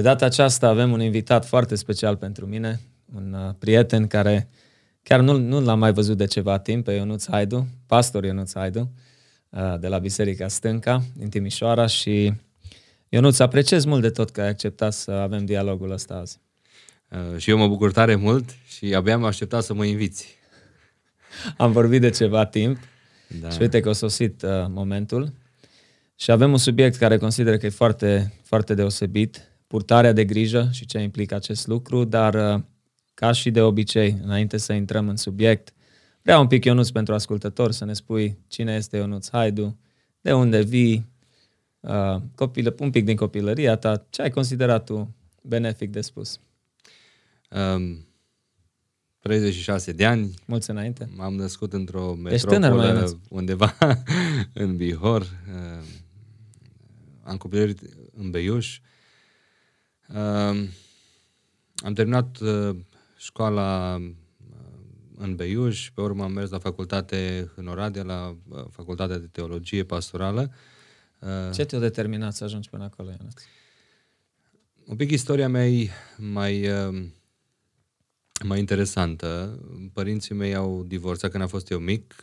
De data aceasta avem un invitat foarte special pentru mine, un uh, prieten care chiar nu, nu l-am mai văzut de ceva timp, pe Ionuț Haidu, pastor Ionuț Haidu, uh, de la Biserica Stânca, din Timișoara și Ionuț, apreciez mult de tot că ai acceptat să avem dialogul ăsta azi. Uh, și eu mă bucur tare mult și abia am așteptat să mă inviți. Am vorbit de ceva timp da. și uite că a sosit uh, momentul. Și avem un subiect care consider că e foarte, foarte deosebit, purtarea de grijă și ce implică acest lucru, dar uh, ca și de obicei, înainte să intrăm în subiect, vreau un pic, Ionuț, pentru ascultător să ne spui cine este Ionuț Haidu, de unde vii, uh, copilă, un pic din copilăria ta, ce ai considerat tu benefic de spus? Um, 36 de ani. Mulți înainte. M-am născut într-o metropolă undeva în Bihor. Uh, am copilărit în Beiuș. Uh, am terminat uh, școala uh, în Beiuș, pe urmă am mers la facultate în Oradea, la uh, facultatea de teologie pastorală. Uh, Ce te-a determinat să ajungi până acolo, Ionuț? Un pic istoria mea e mai, mai interesantă. Părinții mei au divorțat când am fost eu mic.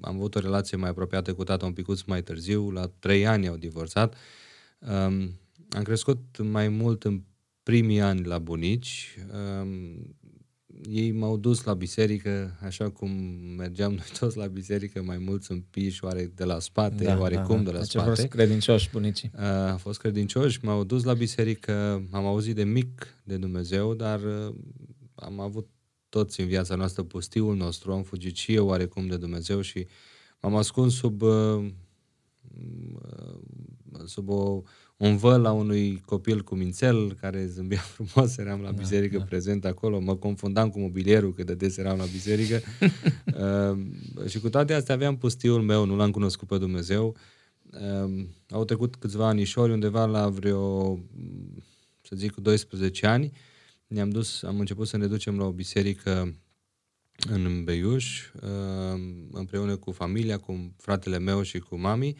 Am avut o relație mai apropiată cu tata un picuț mai târziu. La trei ani au divorțat. Am crescut mai mult în primii ani la bunici ei m-au dus la biserică, așa cum mergeam noi toți la biserică, mai mulți în piși, oare de la spate, da, oarecum da, da. de la deci spate. fost credincioși bunicii. A fost credincioși, m-au dus la biserică, am auzit de mic de Dumnezeu, dar am avut toți în viața noastră pustiul nostru, am fugit și eu oarecum de Dumnezeu și m-am ascuns sub, sub o, un văl la unui copil cu mințel care zâmbea frumos, eram la da, biserică da, da. prezent acolo, mă confundam cu mobilierul că de des eram la biserică uh, și cu toate astea aveam pustiul meu, nu l-am cunoscut pe Dumnezeu. Uh, au trecut câțiva anișori, undeva la vreo, să zic, 12 ani, ne-am dus, am început să ne ducem la o biserică în Beiuș, uh, împreună cu familia, cu fratele meu și cu mami.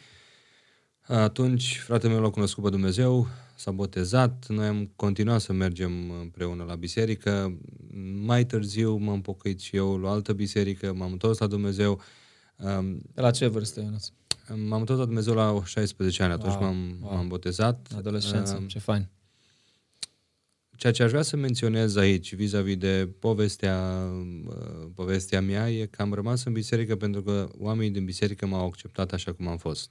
Atunci, fratele meu l-a cunoscut pe Dumnezeu, s-a botezat, noi am continuat să mergem împreună la biserică. Mai târziu m-am pocăit și eu la altă biserică, m-am întors la Dumnezeu. De la ce vârstă, Ionuț? M-am întors la Dumnezeu la 16 ani, atunci wow, m-am, wow. m-am botezat. Adolescență, uh, ce fain. Ceea ce aș vrea să menționez aici, vis-a-vis de povestea, uh, povestea mea, e că am rămas în biserică pentru că oamenii din biserică m-au acceptat așa cum am fost.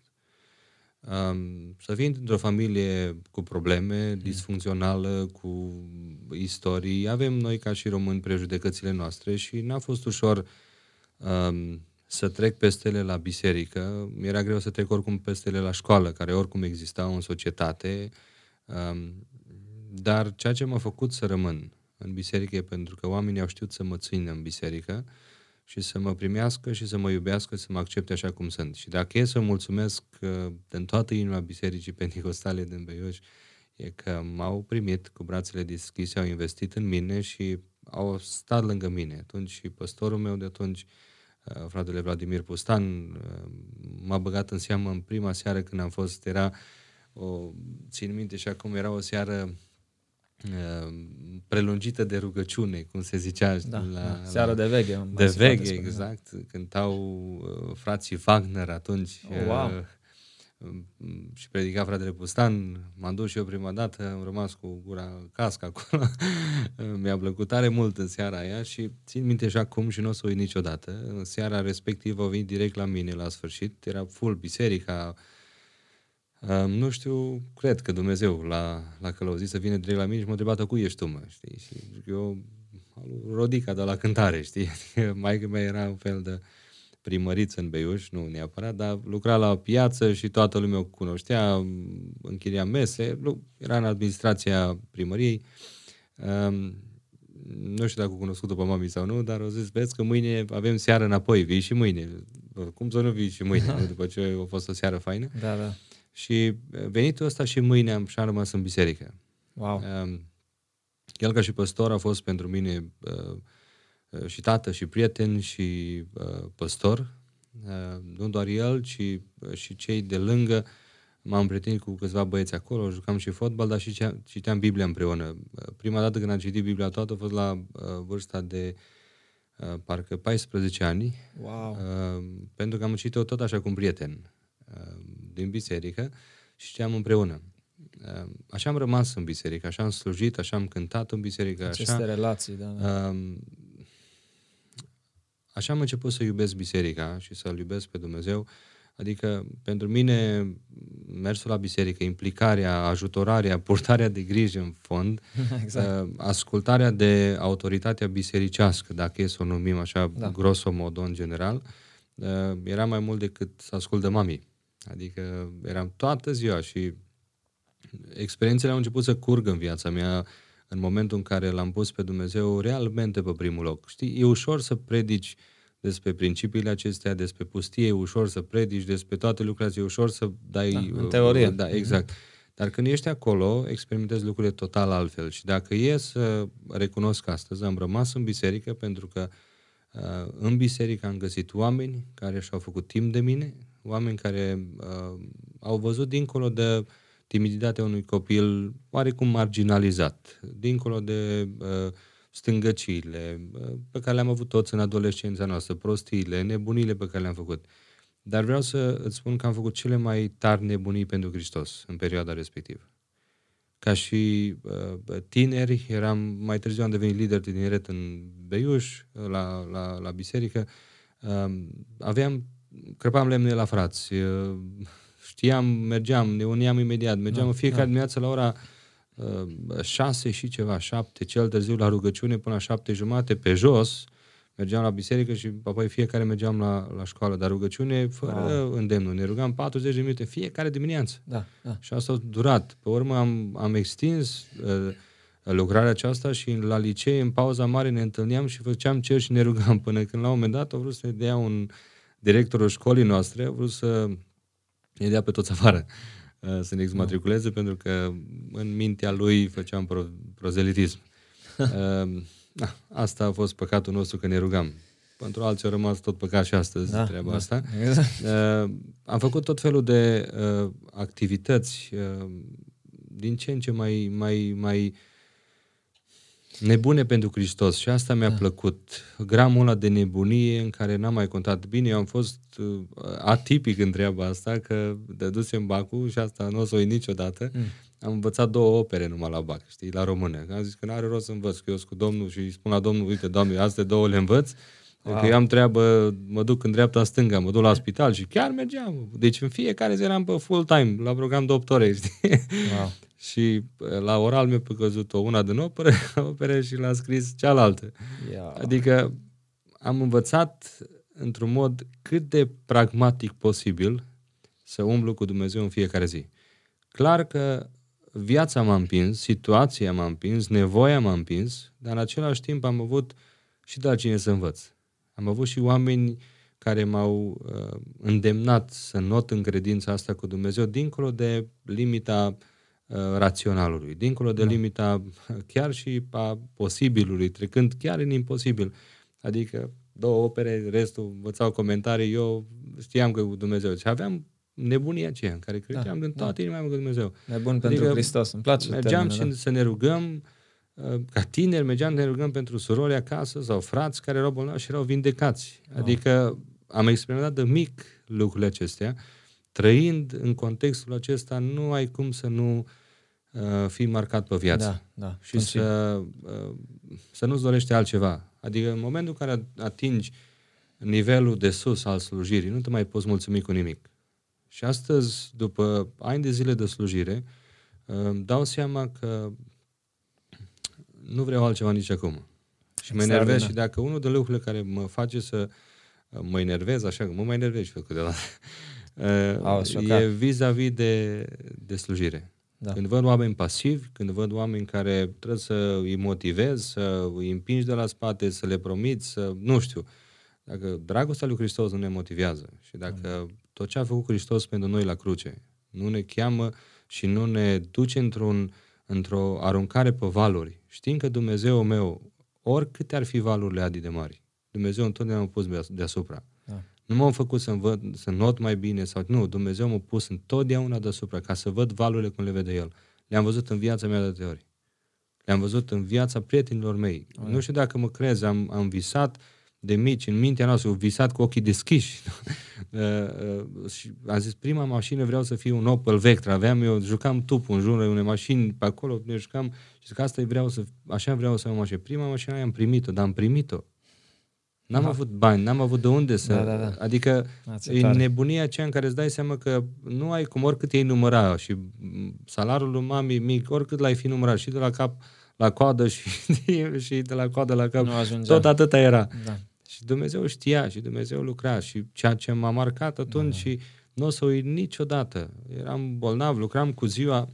Um, să fii într-o familie cu probleme, mm. disfuncțională, cu istorii. Avem noi ca și români prejudecățile noastre și n-a fost ușor um, să trec peste ele la biserică. Mi-era greu să trec oricum peste ele la școală, care oricum existau în societate. Um, dar ceea ce m-a făcut să rămân în biserică e pentru că oamenii au știut să mă țină în biserică și să mă primească și să mă iubească, să mă accepte așa cum sunt. Și dacă e să mulțumesc uh, în toată inima Bisericii Pentecostale din Beiuș, e că m-au primit cu brațele deschise, au investit în mine și au stat lângă mine. Atunci și păstorul meu de atunci, uh, fratele Vladimir Pustan, uh, m-a băgat în seamă în prima seară când am fost, era o, țin minte și acum era o seară Ehm, prelungită de rugăciune, cum se zicea. Da, la, da. Seara de veghe. De veghe, exact. Da. Cântau uh, frații Wagner atunci. Oh, wow. uh, și predica fratele Pustan, m-am dus și eu prima dată, am rămas cu gura cască acolo. Mi-a plăcut tare mult în seara aia și țin minte și acum și nu o să uit niciodată. În seara respectivă au venit direct la mine la sfârșit, era full biserica, nu știu, cred că Dumnezeu l-a, l-a călăuzit să vină direct la mine și m-a întrebat cu ești tu, mă, știi? Și eu, Rodica de la cântare, știi? Mai mea era un fel de primăriță în Beiuș, nu neapărat, dar lucra la piață și toată lumea o cunoștea, închiria mese, era în administrația primăriei. Um, nu știu dacă o cunoscut după mami sau nu, dar au zis, vezi că mâine avem seară înapoi, vii și mâine. Cum să nu vii și mâine, după ce a fost o seară faină? Da, da. Și venitul ăsta și mâine am și-am rămas în biserică. Wow. Um, el ca și păstor a fost pentru mine uh, uh, și tată și prieten și uh, păstor. Uh, nu doar el, ci uh, și cei de lângă m-am prietenit cu câțiva băieți acolo, jucam și fotbal, dar și citeam Biblia împreună. Prima dată când am citit Biblia toată a fost la uh, vârsta de uh, parcă 14 ani, wow. uh, pentru că am citit-o tot așa cu un prieten uh, din biserică și citeam împreună. Uh, așa am rămas în biserică, așa am slujit, așa am cântat în biserică. Aceste așa, relații, da. da. Uh, așa am început să iubesc biserica și să-L iubesc pe Dumnezeu. Adică, pentru mine, mersul la biserică, implicarea, ajutorarea, purtarea de grijă în fond, exact. uh, ascultarea de autoritatea bisericească, dacă e să o numim așa, da. grosomodo în general, uh, era mai mult decât să ascult de mami. Adică eram toată ziua și experiențele au început să curgă în viața mea în momentul în care l-am pus pe Dumnezeu realmente pe primul loc. Știi, e ușor să predici despre principiile acestea, despre pustie, e ușor să predici, despre toate lucrurile, e ușor să dai... Da, în teorie. Da, exact. Dar când ești acolo, experimentezi lucrurile total altfel. Și dacă e să recunosc astăzi, am rămas în biserică pentru că uh, în biserică am găsit oameni care și-au făcut timp de mine, oameni care uh, au văzut dincolo de timiditatea unui copil oarecum marginalizat, dincolo de uh, stângăciile uh, pe care le-am avut toți în adolescența noastră, prostiile, nebunile pe care le-am făcut. Dar vreau să îți spun că am făcut cele mai tari nebunii pentru Hristos în perioada respectivă. Ca și uh, tineri, eram, mai târziu am devenit lider de tineret în Beiuș, la, la, la biserică, uh, aveam, crăpam lemne la frați, uh, știam, mergeam, ne uniam imediat, mergeam da, în fiecare da. dimineață la ora uh, șase și ceva, șapte, cel târziu la rugăciune până la șapte jumate pe jos, mergeam la biserică și apoi fiecare mergeam la, la școală, dar rugăciune fără wow. îndemnul. Ne rugam 40 de minute fiecare dimineață. Da, da. Și asta a durat. Pe urmă am, am extins uh, lucrarea aceasta și la licee, în pauza mare, ne întâlneam și făceam cer și ne rugam până când la un moment dat au vrut să ne dea un directorul școlii noastre, a vrut să ne dea pe toți afară uh, să ne exmatriculeze, pentru că în mintea lui făceam pro, prozelitism. Uh, da, asta a fost păcatul nostru că ne rugam. Pentru alții a rămas tot păcat și astăzi da, treaba da, asta. Exact. Uh, am făcut tot felul de uh, activități uh, din ce în ce mai, mai, mai nebune pentru Hristos și asta mi-a da. plăcut. Gramul ăla de nebunie în care n-am mai contat bine, eu am fost uh, atipic în treaba asta, că dădusem bacul și asta nu o să o niciodată. Mm. Am învățat două opere numai la bac, știi, la română. Am zis că nu are rost să învăț, că eu sunt cu Domnul și spun la Domnul, uite, Doamne, astea două le învăț, wow. că eu am treabă, mă duc în dreapta-stânga, mă duc la spital și chiar mergeam. Deci în fiecare zi eram pe full time, la program de 8 ore, știi? Wow. Și la oral mi-a căzut-o una din opere, opere și l-a scris cealaltă. Yeah. Adică am învățat într-un mod cât de pragmatic posibil să umblu cu Dumnezeu în fiecare zi. Clar că viața m-a împins, situația m-a împins, nevoia m-a împins, dar în același timp am avut și de la cine să învăț. Am avut și oameni care m-au uh, îndemnat să not în credința asta cu Dumnezeu, dincolo de limita uh, raționalului, dincolo de da. limita chiar și a posibilului, trecând chiar în imposibil. Adică două opere, restul învățau comentarii, eu știam că cu Dumnezeu. Și aveam nebunia aceea în care credeam da, din toată da. inima cu Dumnezeu. Nebun adică pentru Hristos, îmi place Mergeam și da. să ne rugăm, uh, ca tineri mergeam să ne rugăm pentru surori acasă sau frați care erau bolnavi și erau vindecați. Oh. Adică am experimentat de mic lucrurile acestea. Trăind în contextul acesta, nu ai cum să nu uh, fii marcat pe viață. Da, da. Și să, uh, să nu-ți dorești altceva. Adică în momentul în care atingi nivelul de sus al slujirii, nu te mai poți mulțumi cu nimic. Și astăzi, după ani de zile de slujire, îmi dau seama că nu vreau altceva nici acum. Și mă enervez și dacă unul de lucrurile care mă face să mă enervez, așa că mă mai enervez și câteva e vis-a-vis de, de slujire. Da. Când văd oameni pasivi, când văd oameni care trebuie să îi motivez, să îi împingi de la spate, să le promiți, să, nu știu, dacă dragostea lui Hristos nu ne motivează și dacă tot ce a făcut Hristos pentru noi la cruce nu ne cheamă și nu ne duce într-un, într-o aruncare pe valuri, știm că Dumnezeu meu, oricâte ar fi valurile adi de mari, Dumnezeu întotdeauna a pus deasupra. Da. Nu m-am făcut să văd, să not mai bine sau nu, Dumnezeu m-a pus întotdeauna deasupra ca să văd valurile cum le vede El. Le-am văzut în viața mea de teori. Le-am văzut în viața prietenilor mei. Oh, nu știu dacă mă crezi, am, am visat de mici, în mintea noastră, visat cu ochii deschiși. Uh, uh, și am zis, prima mașină vreau să fie un Opel Vectra. Aveam eu, jucam tup în jurul unei mașini pe acolo, ne jucam și zic, asta vreau să, așa vreau să am o mașină. Prima mașină aia am primit-o, dar am primit-o. N-am da. avut bani, n-am avut de unde să... Da, da, da. Adică Ați e tare. nebunia aceea în care îți dai seama că nu ai cum oricât ei număra și salariul lui mami mic, oricât l-ai fi numărat și de la cap la coadă și, și de la coadă la cap, tot atâta era. Da. Și Dumnezeu știa și Dumnezeu lucra și ceea ce m-a marcat atunci da, da. și nu o să uit niciodată. Eram bolnav, lucram cu ziua,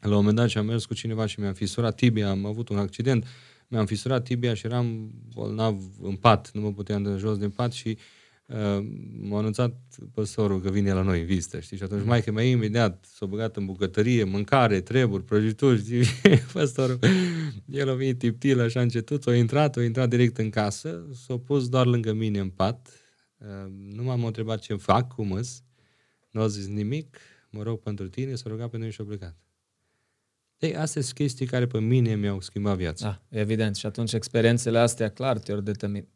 la un moment dat și am mers cu cineva și mi-am fisurat tibia, am avut un accident, mi-am fisurat tibia și eram bolnav în pat, nu mă puteam de jos din pat și uh, m-a anunțat păstorul că vine la noi în vizită, știi? Și atunci mai că mai imediat s-a băgat în bucătărie, mâncare, treburi, prăjituri, știi? păstorul, el a venit tiptil așa încetut, a intrat, a intrat direct în casă, s-a pus doar lângă mine în pat, uh, nu m-am întrebat ce fac, cum îs, nu a zis nimic, mă rog pentru tine, s-a rugat pentru mine și a plecat. Ei, astea sunt chestii care pe mine mi-au schimbat viața. Da, evident. Și atunci experiențele astea clar te-au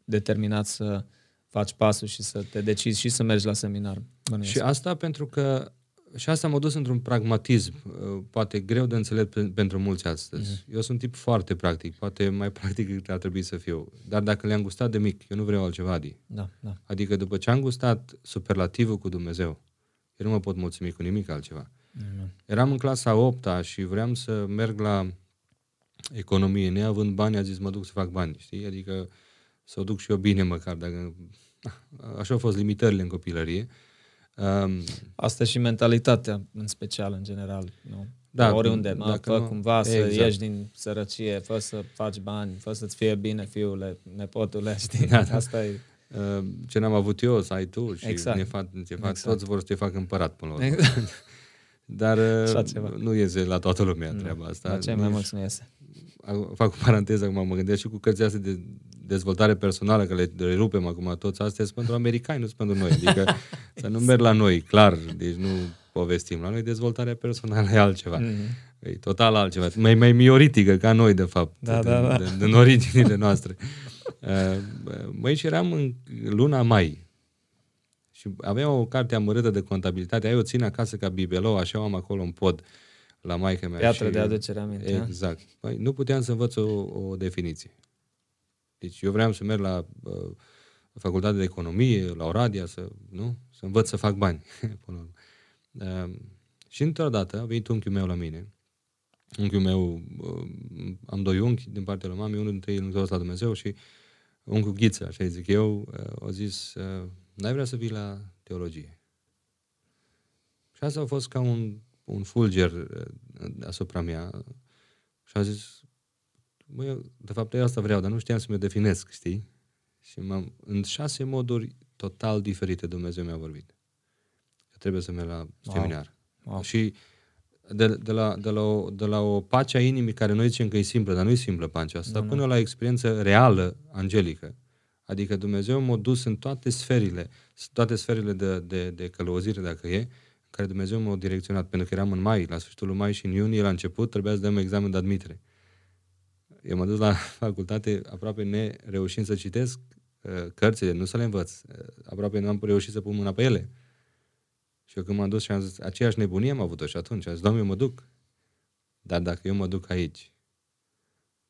determinat să faci pasul și să te decizi și să mergi la seminar. Bănuiesc. Și asta pentru că și asta m-a dus într-un pragmatism, uh, poate greu de înțeles pentru mulți astăzi. Uh-huh. Eu sunt tip foarte practic, poate mai practic decât ar trebui să fiu. Dar dacă le-am gustat de mic, eu nu vreau altceva, Adi. Da, da. Adică după ce am gustat superlativul cu Dumnezeu, eu nu mă pot mulțumi cu nimic altceva. Mm-hmm. Eram în clasa 8 și vreau să merg la economie. Neavând bani, a zis, mă duc să fac bani, știi? Adică să o duc și eu bine măcar, dacă... Așa au fost limitările în copilărie. Um, Asta și mentalitatea, în special, în general, nu? Da, oriunde, mă, fă nu... cumva exact. să ieși din sărăcie, fă să faci bani, fă să-ți fie bine, fiule, nepotule, știi? Da, da. Asta e... Ce n-am avut eu, să ai tu și exact. ne fac, ne fac, exact. toți vor să te facă împărat până la urmă. Exact. Dar uh, nu iese la toată lumea treaba asta. La ce mai mulți nu iese. Fac o paranteză acum, mă gândesc și cu cărțile astea de dezvoltare personală, că le, le rupem acum toți astea, sunt pentru americani, nu sunt pentru noi. Adică să nu merg la noi, clar, deci nu povestim. La noi dezvoltarea personală e altceva. Mm-hmm. E total altceva. Mai, mai mioritică ca noi, de fapt, da, din, da, da. din originile noastre. Uh, măi, și eram în luna mai, și avea o carte amărâtă de contabilitate, ai o țin acasă ca bibelou, așa o am acolo în pod la maica mea. Piatră și... de aducere aminte. Exact. Păi, nu puteam să învăț o, o definiție. Deci eu vreau să merg la uh, facultate de economie, la Oradia, să, nu? să învăț să fac bani. Până uh, și într-o dată a venit unchiul meu la mine. Unchiul meu, uh, am doi unchi din partea lui mami, unul dintre ei nu la Dumnezeu și unchiul Ghiță, așa zic eu, uh, a zis, uh, n-ai vrea să vii la teologie. Și asta a fost ca un, un fulger uh, asupra mea. Și am zis, bă, eu, de fapt eu asta vreau, dar nu știam să mă definesc, știi? Și m-am, în șase moduri total diferite Dumnezeu mi-a vorbit. Că trebuie să merg la wow. seminar. Wow. Și de, de, la, de, la o, de la o pace a inimii care noi zicem că e simplă, dar nu e simplă pacea asta, nu, până nu. la experiență reală, angelică, Adică Dumnezeu m-a dus în toate sferile, toate sferile de, de, de călăuzire, dacă e, în care Dumnezeu m-a direcționat. Pentru că eram în mai, la sfârșitul lui mai și în iunie, la început, trebuia să dăm examen de admitere. Eu m-am dus la facultate aproape ne reușind să citesc uh, cărțile, nu să le învăț. Uh, aproape nu am reușit să pun mâna pe ele. Și eu când m-am dus și am zis, aceeași nebunie am avut-o și atunci. Am zis, Doamne, eu mă duc. Dar dacă eu mă duc aici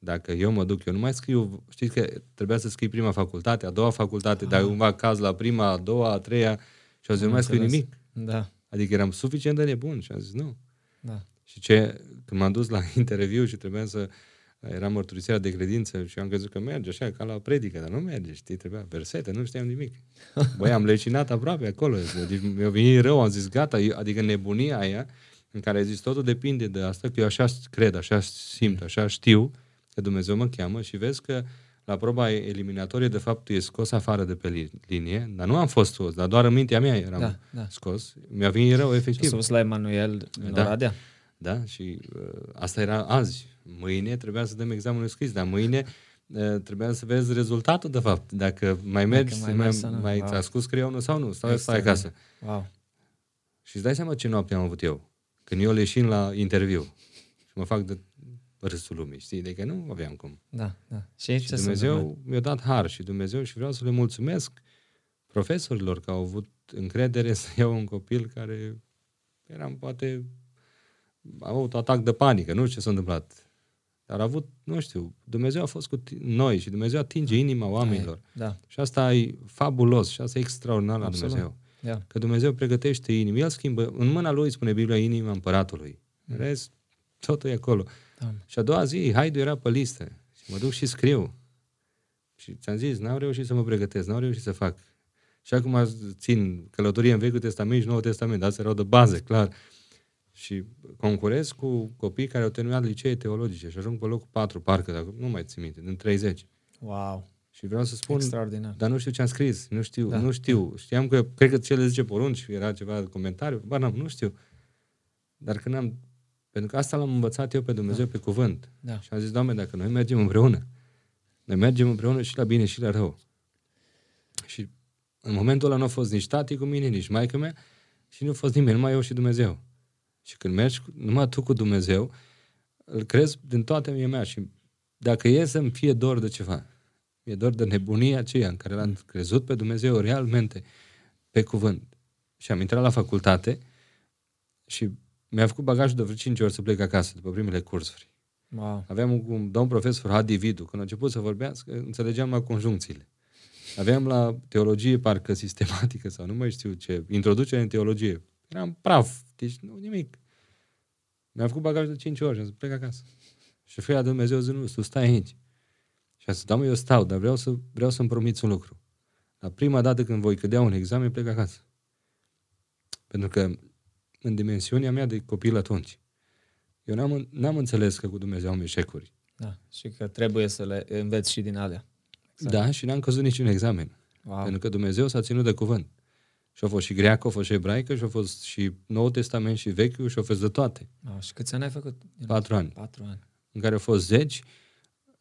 dacă eu mă duc, eu nu mai scriu, știți că trebuia să scrii prima facultate, a doua facultate, ah. dar cumva caz la prima, a doua, a treia și am zis, nu mai scriu nimic. Da. Adică eram suficient de nebun și am zis, nu. Da. Și ce, când m-am dus la interviu și trebuia să, era mărturisirea de credință și am crezut că merge așa, ca la predică, dar nu merge, știi, trebuia versete, nu știam nimic. Băi, am lecinat aproape acolo, deci mi-a venit rău, am zis, gata, adică nebunia aia, în care ai zis, totul depinde de asta, că eu așa cred, așa simt, așa știu, că Dumnezeu mă cheamă și vezi că la proba eliminatorie, de fapt, e scos afară de pe linie, dar nu am fost scos, dar doar în mintea mea eram da, da. scos. Mi-a venit rău, efectiv. Și a fost la Emanuel în da, Oradea? Da, și uh, asta era azi. Mâine trebuia să dăm examenul scris, dar mâine trebuia să vezi rezultatul, de fapt. Dacă mai mergi, dacă mai, mai, mai wow. ți-a scos creionul sau nu, stai, stai acasă. Wow. Și îți dai seama ce noapte am avut eu. Când eu leșin la interviu și mă fac de râsul lumii, știi? Deci nu aveam cum. Da, da. Și, și Dumnezeu mi-a dat har și Dumnezeu și vreau să le mulțumesc profesorilor că au avut încredere să iau un copil care eram poate a avut atac de panică, nu știu ce s-a întâmplat. Dar a avut, nu știu, Dumnezeu a fost cu noi și Dumnezeu atinge inima oamenilor. Da. Și asta e fabulos și asta e extraordinar la Absolut. Dumnezeu. Da. Că Dumnezeu pregătește inimi. El schimbă, în mâna lui spune Biblia, inima împăratului. În mm. rest, totul e acolo. Da. Și a doua zi, Haidu era pe listă. Și mă duc și scriu. Și ți-am zis, n-am reușit să mă pregătesc, n-am reușit să fac. Și acum țin călătorie în Vechiul Testament și Noul Testament. Astea erau de bază, clar. Și concurez cu copii care au terminat licee teologice și ajung pe locul 4, parcă, dacă nu mai țin minte, din 30. Wow! Și vreau să spun, Extraordinar. dar nu știu ce am scris, nu știu, da. nu știu. Știam că, cred că cele 10 porunci era ceva de comentariu, ba nu, nu știu. Dar când am, pentru că asta l-am învățat eu pe Dumnezeu da. pe cuvânt. Da. Și am zis, Doamne, dacă noi mergem împreună, noi mergem împreună și la bine și la rău. Și în momentul ăla nu a fost nici tati cu mine, nici maică mea și nu a fost nimeni, numai eu și Dumnezeu. Și când mergi numai tu cu Dumnezeu, îl crezi din toată mie mea și dacă e să-mi fie dor de ceva, mi-e dor de nebunia aceea în care l-am crezut pe Dumnezeu realmente, pe cuvânt. Și am intrat la facultate și mi-a făcut bagajul de vreo 5 ori să plec acasă după primele cursuri. Wow. Aveam un domn profesor Hadi Vidu. Când a început să vorbească, înțelegeam la conjuncțiile. Aveam la teologie parcă sistematică sau nu mai știu ce, introducere în teologie. Eram praf, deci nu nimic. Mi-a făcut bagajul de 5 ori și am zis, plec acasă. Și feia Dumnezeu zice, nu, tu stai aici. Și am zis, da, mă, eu stau, dar vreau, să, vreau să-mi promiți un lucru. La prima dată când voi cădea un examen, plec acasă. Pentru că în dimensiunea mea de copil atunci, eu n-am, n-am înțeles că cu Dumnezeu am eșecuri. Da, și că trebuie să le înveți și din alea. Exact. Da, și n-am căzut niciun examen. Wow. Pentru că Dumnezeu s-a ținut de cuvânt. Și a fost și greacă, a fost și ebraică, și a fost și Noul Testament și Vechiul, și a fost de toate. Oh, și câți ani ai făcut? Patru ani. Patru ani. În care au fost zeci,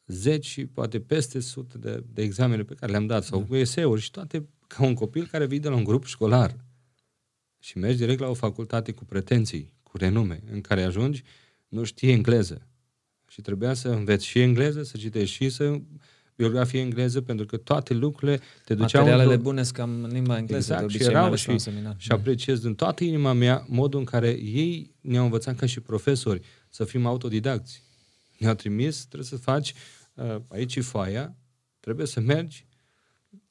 zeci și poate peste sute de, de examene pe care le-am dat, sau da. eseuri și toate ca un copil care vine de la un grup școlar și mergi direct la o facultate cu pretenții, cu renume, în care ajungi, nu știi engleză. Și trebuia să înveți și engleză, să citești și să biografie engleză, pentru că toate lucrurile te duceau... Materialele în... bune cam în limba engleză, exact, de obicei, și, erau și, și apreciez din toată inima mea modul în care ei ne-au învățat ca și profesori să fim autodidacți. Ne-au trimis, trebuie să faci uh, aici e foaia, trebuie să mergi.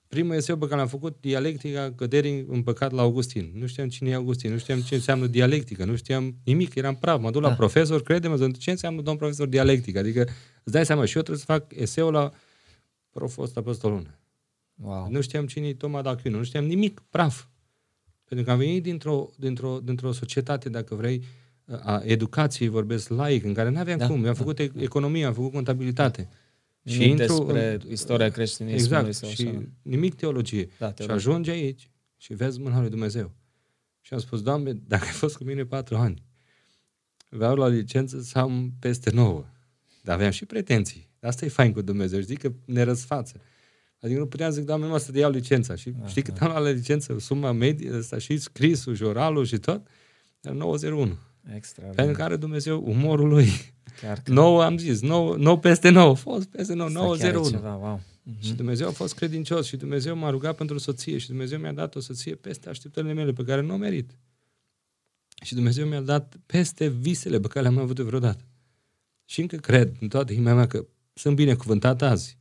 Primul eseu pe care l-am făcut, dialectica căderii în păcat la Augustin. Nu știam cine e Augustin, nu știam ce înseamnă dialectică, nu știam nimic, eram praf. Mă duc da. la profesor, crede-mă, ce înseamnă domn profesor dialectică? Adică îți dai seama, și eu trebuie să fac eseul la proful ăsta peste o lună. Wow. Nu știam cine e Toma d'Aquino, nu știam nimic, praf. Pentru că am venit dintr-o, dintr-o, dintr-o societate, dacă vrei, a educației, vorbesc laic, în care nu aveam da, cum. Mi-am da, făcut da. economie, am făcut contabilitate. Da. Și intru despre în... istoria creștinismului. Exact, sau, și sau... nimic teologie. Da, teologie. Și ajungi aici și vezi mâna lui Dumnezeu. Și am spus, Doamne, dacă ai fost cu mine patru ani, vreau la licență să am peste nouă. Dar aveam și pretenții. Asta e fain cu Dumnezeu. Știi că ne răsfață. Adică nu puteam zic, doamne, numai să te iau licența. Și Aha. știi cât am luat la licență? Suma medie, ăsta și scrisul, și oralul și tot? 901. Extra. Pentru că are Dumnezeu umorul lui. Chiar că... 9 am zis, 9, 9 peste 9. fost peste 9, 901. Ceva, wow. Uh-huh. Și Dumnezeu a fost credincios și Dumnezeu m-a rugat pentru o soție și Dumnezeu mi-a dat o soție peste așteptările mele pe care nu o merit. Și Dumnezeu mi-a dat peste visele pe care le-am avut vreodată. Și încă cred în toată inima mea că sunt binecuvântat azi.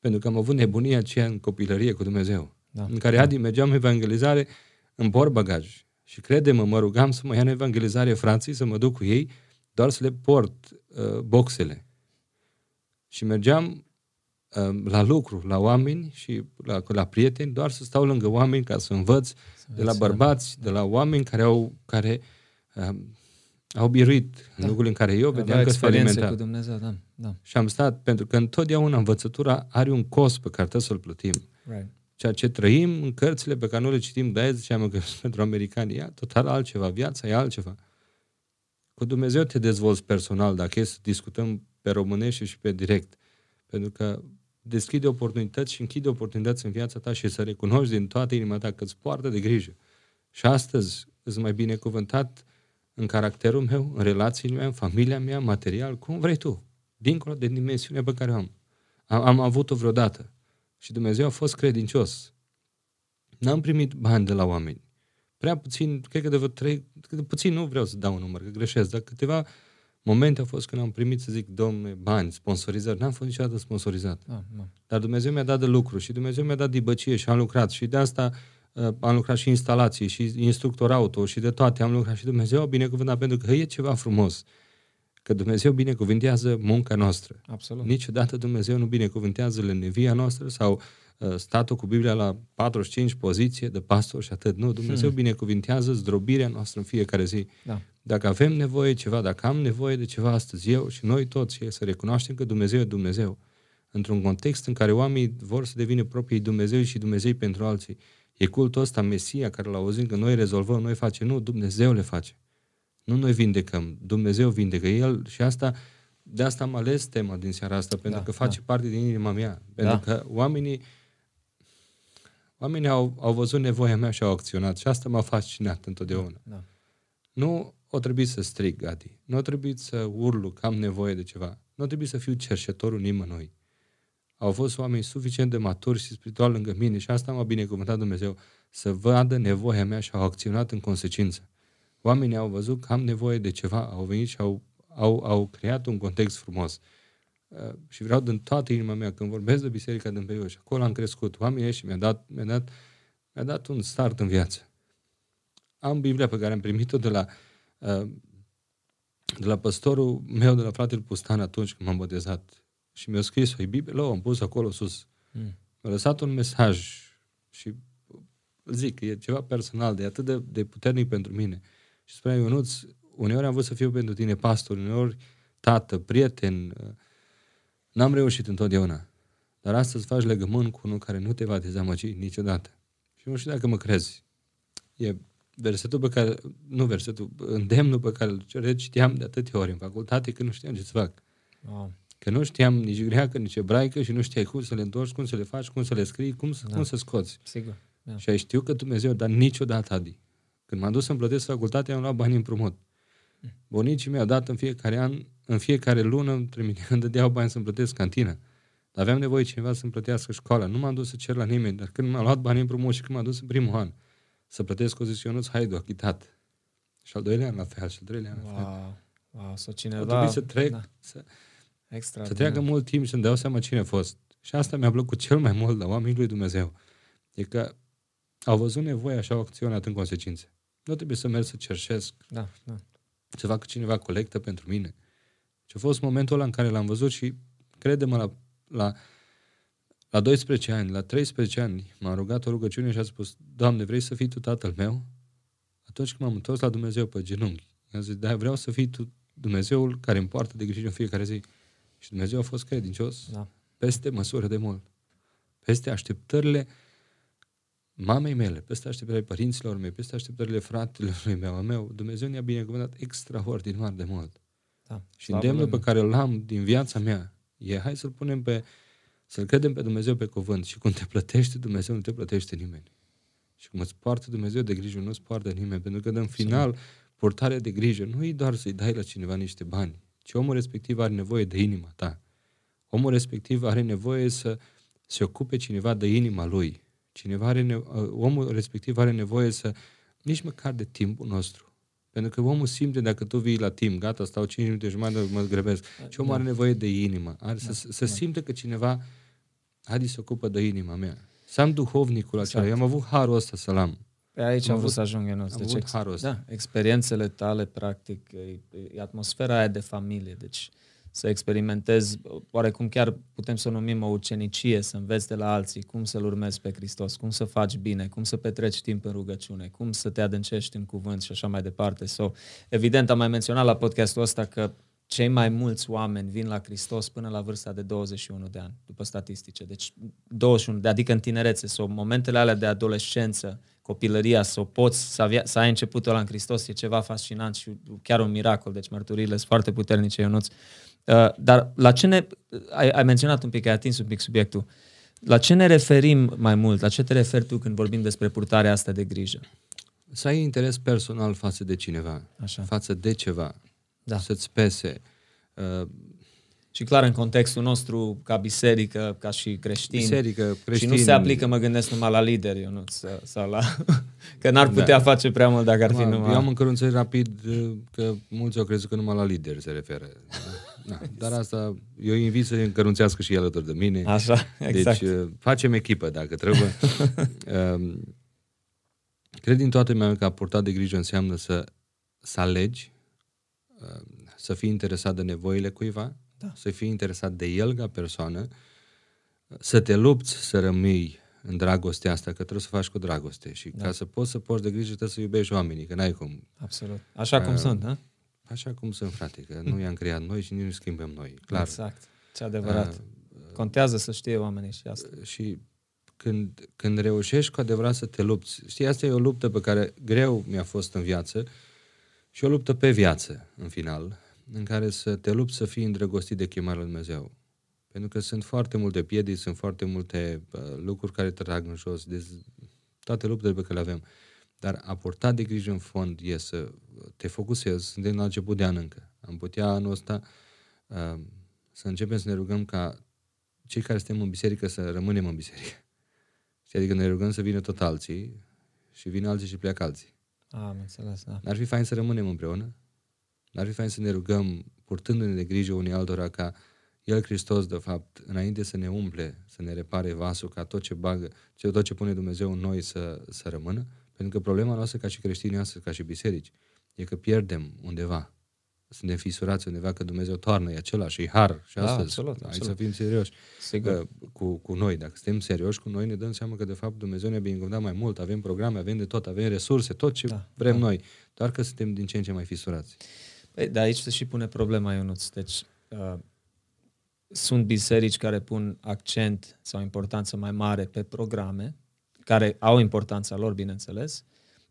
Pentru că am avut nebunia aceea în copilărie cu Dumnezeu. Da. În care Adi mergeam evangelizare în port bagaj. Și crede-mă, mă rugam să mă ia în evangelizare frații, să mă duc cu ei, doar să le port uh, boxele. Și mergeam uh, la lucru, la oameni și la, la prieteni, doar să stau lângă oameni ca să învăț să de la bărbați, da. de la oameni care au care uh, au biruit da. în lucrurile în care eu vedeam că sunt cu Dumnezeu, da, da. Și am stat, pentru că întotdeauna învățătura are un cost pe care trebuie să-l plătim. Right. Ceea ce trăim în cărțile pe care nu le citim, de aia ziceam că pentru americani e total altceva, viața e altceva. Cu Dumnezeu te dezvolți personal, dacă e să discutăm pe românește și pe direct. Pentru că deschide oportunități și închide oportunități în viața ta și să recunoști din toată inima ta că îți poartă de grijă. Și astăzi îți mai binecuvântat în caracterul meu, în relațiile mele, în familia mea, material, cum vrei tu, dincolo de dimensiunea pe care o am. Am, am avut-o vreodată. Și Dumnezeu a fost credincios. N-am primit bani de la oameni. Prea puțin, cred că de vreo trei, de puțin nu vreau să dau un număr, că greșesc, dar câteva momente au fost când am primit, să zic, domne, bani, sponsorizări. N-am fost niciodată sponsorizat. Ah, ah. Dar Dumnezeu mi-a dat de lucru și Dumnezeu mi-a dat dibăcie și am lucrat și de asta uh, am lucrat și instalații și instructor auto și de toate am lucrat și Dumnezeu a binecuvântat pentru că e ceva frumos. Că Dumnezeu binecuvintează munca noastră. Absolut. Niciodată Dumnezeu nu binecuvintează lenevia noastră sau uh, statul cu Biblia la 45 poziție de pastor și atât. Nu, Dumnezeu hmm. binecuvintează zdrobirea noastră în fiecare zi. Da. Dacă avem nevoie de ceva, dacă am nevoie de ceva astăzi, eu și noi toți, să recunoaștem că Dumnezeu e Dumnezeu. Într-un context în care oamenii vor să devină proprii Dumnezeu și Dumnezeu pentru alții. E cultul ăsta, Mesia, care l auzit că noi rezolvăm, noi facem. Nu, Dumnezeu le face. Nu noi vindecăm, Dumnezeu vindecă El și asta, de asta am ales tema din seara asta, pentru da, că face da. parte din inima mea. Pentru da. că oamenii oamenii au, au văzut nevoia mea și au acționat și asta m-a fascinat întotdeauna. Da. Nu o trebuie să strig, Gadi. Nu o trebuie să urlu că am nevoie de ceva. Nu o trebuie să fiu cerșetorul nimănui. Au fost oameni suficient de maturi și spiritual lângă mine și asta m-a binecuvântat Dumnezeu să vadă nevoia mea și au acționat în consecință. Oamenii au văzut că am nevoie de ceva, au venit și au, au, au creat un context frumos. Uh, și vreau din toată inima mea, când vorbesc de Biserica din Beiuș, acolo am crescut, oamenii și mi-a dat, mi-a, dat, mi-a dat un start în viață. Am Biblia pe care am primit-o de la, uh, de la păstorul meu, de la fratele Pustan atunci când m-am botezat. Și mi-a scris o Biblie, am pus acolo sus. Mm. Mi-a lăsat un mesaj și zic, e ceva personal, de atât de, de puternic pentru mine. Și spunea Ionuț, uneori am vrut să fiu pentru tine pastor, uneori tată, prieten. N-am reușit întotdeauna. Dar astăzi faci legământ cu unul care nu te va dezamăgi niciodată. Și nu știu dacă mă crezi. E versetul pe care, nu versetul, îndemnul pe care îl reciteam de atâtea ori în facultate că nu știam ce să fac. Wow. Că nu știam nici greacă, nici ebraică și nu știai cum să le întorci, cum să le faci, cum să le scrii, cum, să, da. cum să scoți. Sigur. Da. Și ai știu că Dumnezeu, dar niciodată, Adi, când m-am dus să-mi plătesc facultatea, am luat bani împrumut. Bunicii mi-au dat în fiecare an, în fiecare lună, îmi dădeau bani să-mi plătesc cantina. Dar aveam nevoie cineva să-mi plătească școala. Nu m-am dus să cer la nimeni, dar când m-am luat bani împrumut și când m-am dus în primul an să plătesc o zis Ionuț, hai, do, achitat. Și al doilea an la fel, și al treilea an la fel. Wow, wow, sau cineva... Trebuie să trec, da. să, Extra să treacă mult timp și să-mi dau seama cine a fost. Și asta mi-a plăcut cel mai mult la oamenii lui Dumnezeu. E că au văzut nevoia și au acționat în consecințe. Nu trebuie să merg să cerșesc. Da, da. Să facă cineva colectă pentru mine. Și a fost momentul ăla în care l-am văzut și, crede-mă, la, la, la 12 ani, la 13 ani, m-a rugat o rugăciune și a spus, Doamne, vrei să fii Tu Tatăl meu? Atunci când m-am întors la Dumnezeu pe genunchi, am zis, da, vreau să fii Tu Dumnezeul care îmi poartă de grijă în fiecare zi. Și Dumnezeu a fost credincios da. peste măsură de mult. Peste așteptările mamei mele, peste așteptările părinților mei, peste așteptările fratelor meu, a meu, Dumnezeu ne-a binecuvântat extraordinar de mult. Da, și îndemnul pe care îl am din viața mea e hai să-l punem pe, să-l credem pe Dumnezeu pe cuvânt și cum te plătește Dumnezeu, nu te plătește nimeni. Și cum îți poartă Dumnezeu de grijă, nu îți poartă nimeni, pentru că în final purtarea de grijă nu e doar să-i dai la cineva niște bani, ci omul respectiv are nevoie de inima ta. Omul respectiv are nevoie să se ocupe cineva de inima lui, Cineva are nevo- omul respectiv are nevoie să, nici măcar de timpul nostru. Pentru că omul simte dacă tu vii la timp, gata, stau 5 minute jumătate, mă grăbesc. Și omul da. are nevoie de inimă. Are da, să, să da. simte că cineva Adi se ocupă de inima mea. Să am duhovnicul exact. acela. Eu am avut harul ăsta să-l am. Pe aici am, am vrut să ajung eu. Am deci, avut harul ăsta. Da, experiențele tale, practic, e, e atmosfera aia de familie. Deci să experimentezi, oarecum chiar putem să o numim o ucenicie, să înveți de la alții cum să-L urmezi pe Hristos, cum să faci bine, cum să petreci timp în rugăciune, cum să te adâncești în cuvânt și așa mai departe. So, evident, am mai menționat la podcastul ăsta că cei mai mulți oameni vin la Hristos până la vârsta de 21 de ani, după statistice. Deci 21, de, adică în tinerețe, sau so, momentele alea de adolescență, copilăria, să o poți, să, avea, să ai începutul ăla în Hristos, e ceva fascinant și chiar un miracol, deci mărturile sunt foarte puternice, Ionuț. Uh, dar la ce ne... Ai, ai menționat un pic, ai atins un pic subiectul. La ce ne referim mai mult? La ce te referi tu când vorbim despre purtarea asta de grijă? Să ai interes personal față de cineva, Așa. față de ceva, da. să-ți pese. Uh, și clar, în contextul nostru, ca biserică, ca și creștini. Biserică, creștini. Și nu se aplică, mă gândesc, numai la lideri, eu nu, sau la... că n-ar putea da. face prea mult dacă ar fi numai... Eu am încărunțări rapid uh, că mulți au crezut că numai la lideri se referă. Da. Dar asta, eu invit să încărunțească și el alături de mine. Așa, exact. Deci uh, facem echipă dacă trebuie. Um, cred din toată mea că a purta de grijă înseamnă să, să alegi, uh, să fii interesat de nevoile cuiva, da. să fii interesat de el ca persoană, să te lupți să rămâi în dragostea asta, că trebuie să faci cu dragoste. Și da. ca să poți să porți de grijă, trebuie să iubești oamenii, că n-ai cum. Absolut. Așa cum uh, sunt, da? Așa cum sunt, frate, că nu i-am creat noi și nici nu schimbăm noi. Clar. Exact. Ce adevărat. Uh, Contează să știe oamenii și asta. Și când, când reușești cu adevărat să te lupți, știi, asta e o luptă pe care greu mi-a fost în viață și o luptă pe viață, în final, în care să te lupți să fii îndrăgostit de chemarea lui Dumnezeu. Pentru că sunt foarte multe piedici, sunt foarte multe uh, lucruri care te trag în jos, de toate luptele pe care le avem. Dar a purta de grijă în fond e să te focusezi, suntem la început de an încă. Am putea anul ăsta uh, să începem să ne rugăm ca cei care suntem în biserică să rămânem în biserică. Și adică ne rugăm să vină tot alții și vin alții și pleacă alții. Am înțeles, da. N-ar fi fain să rămânem împreună? N-ar fi fain să ne rugăm purtându-ne de grijă unii altora ca El Hristos, de fapt, înainte să ne umple, să ne repare vasul, ca tot ce bagă, tot ce pune Dumnezeu în noi să, să rămână? Pentru că problema noastră ca și creștini astăzi, ca și biserici, e că pierdem undeva. Suntem fisurați undeva că Dumnezeu toarnă, e același, e har și da, astăzi. Absolut, absolut. Hai să fim serioși Sigur. cu, cu noi. Dacă suntem serioși cu noi, ne dăm seama că de fapt Dumnezeu ne-a binecuvântat mai mult, avem programe, avem de tot, avem resurse, tot ce da, vrem da. noi. Doar că suntem din ce în ce mai fisurați. Păi, dar aici se și pune problema, Ionuț. Deci, uh, sunt biserici care pun accent sau importanță mai mare pe programe, care au importanța lor, bineînțeles,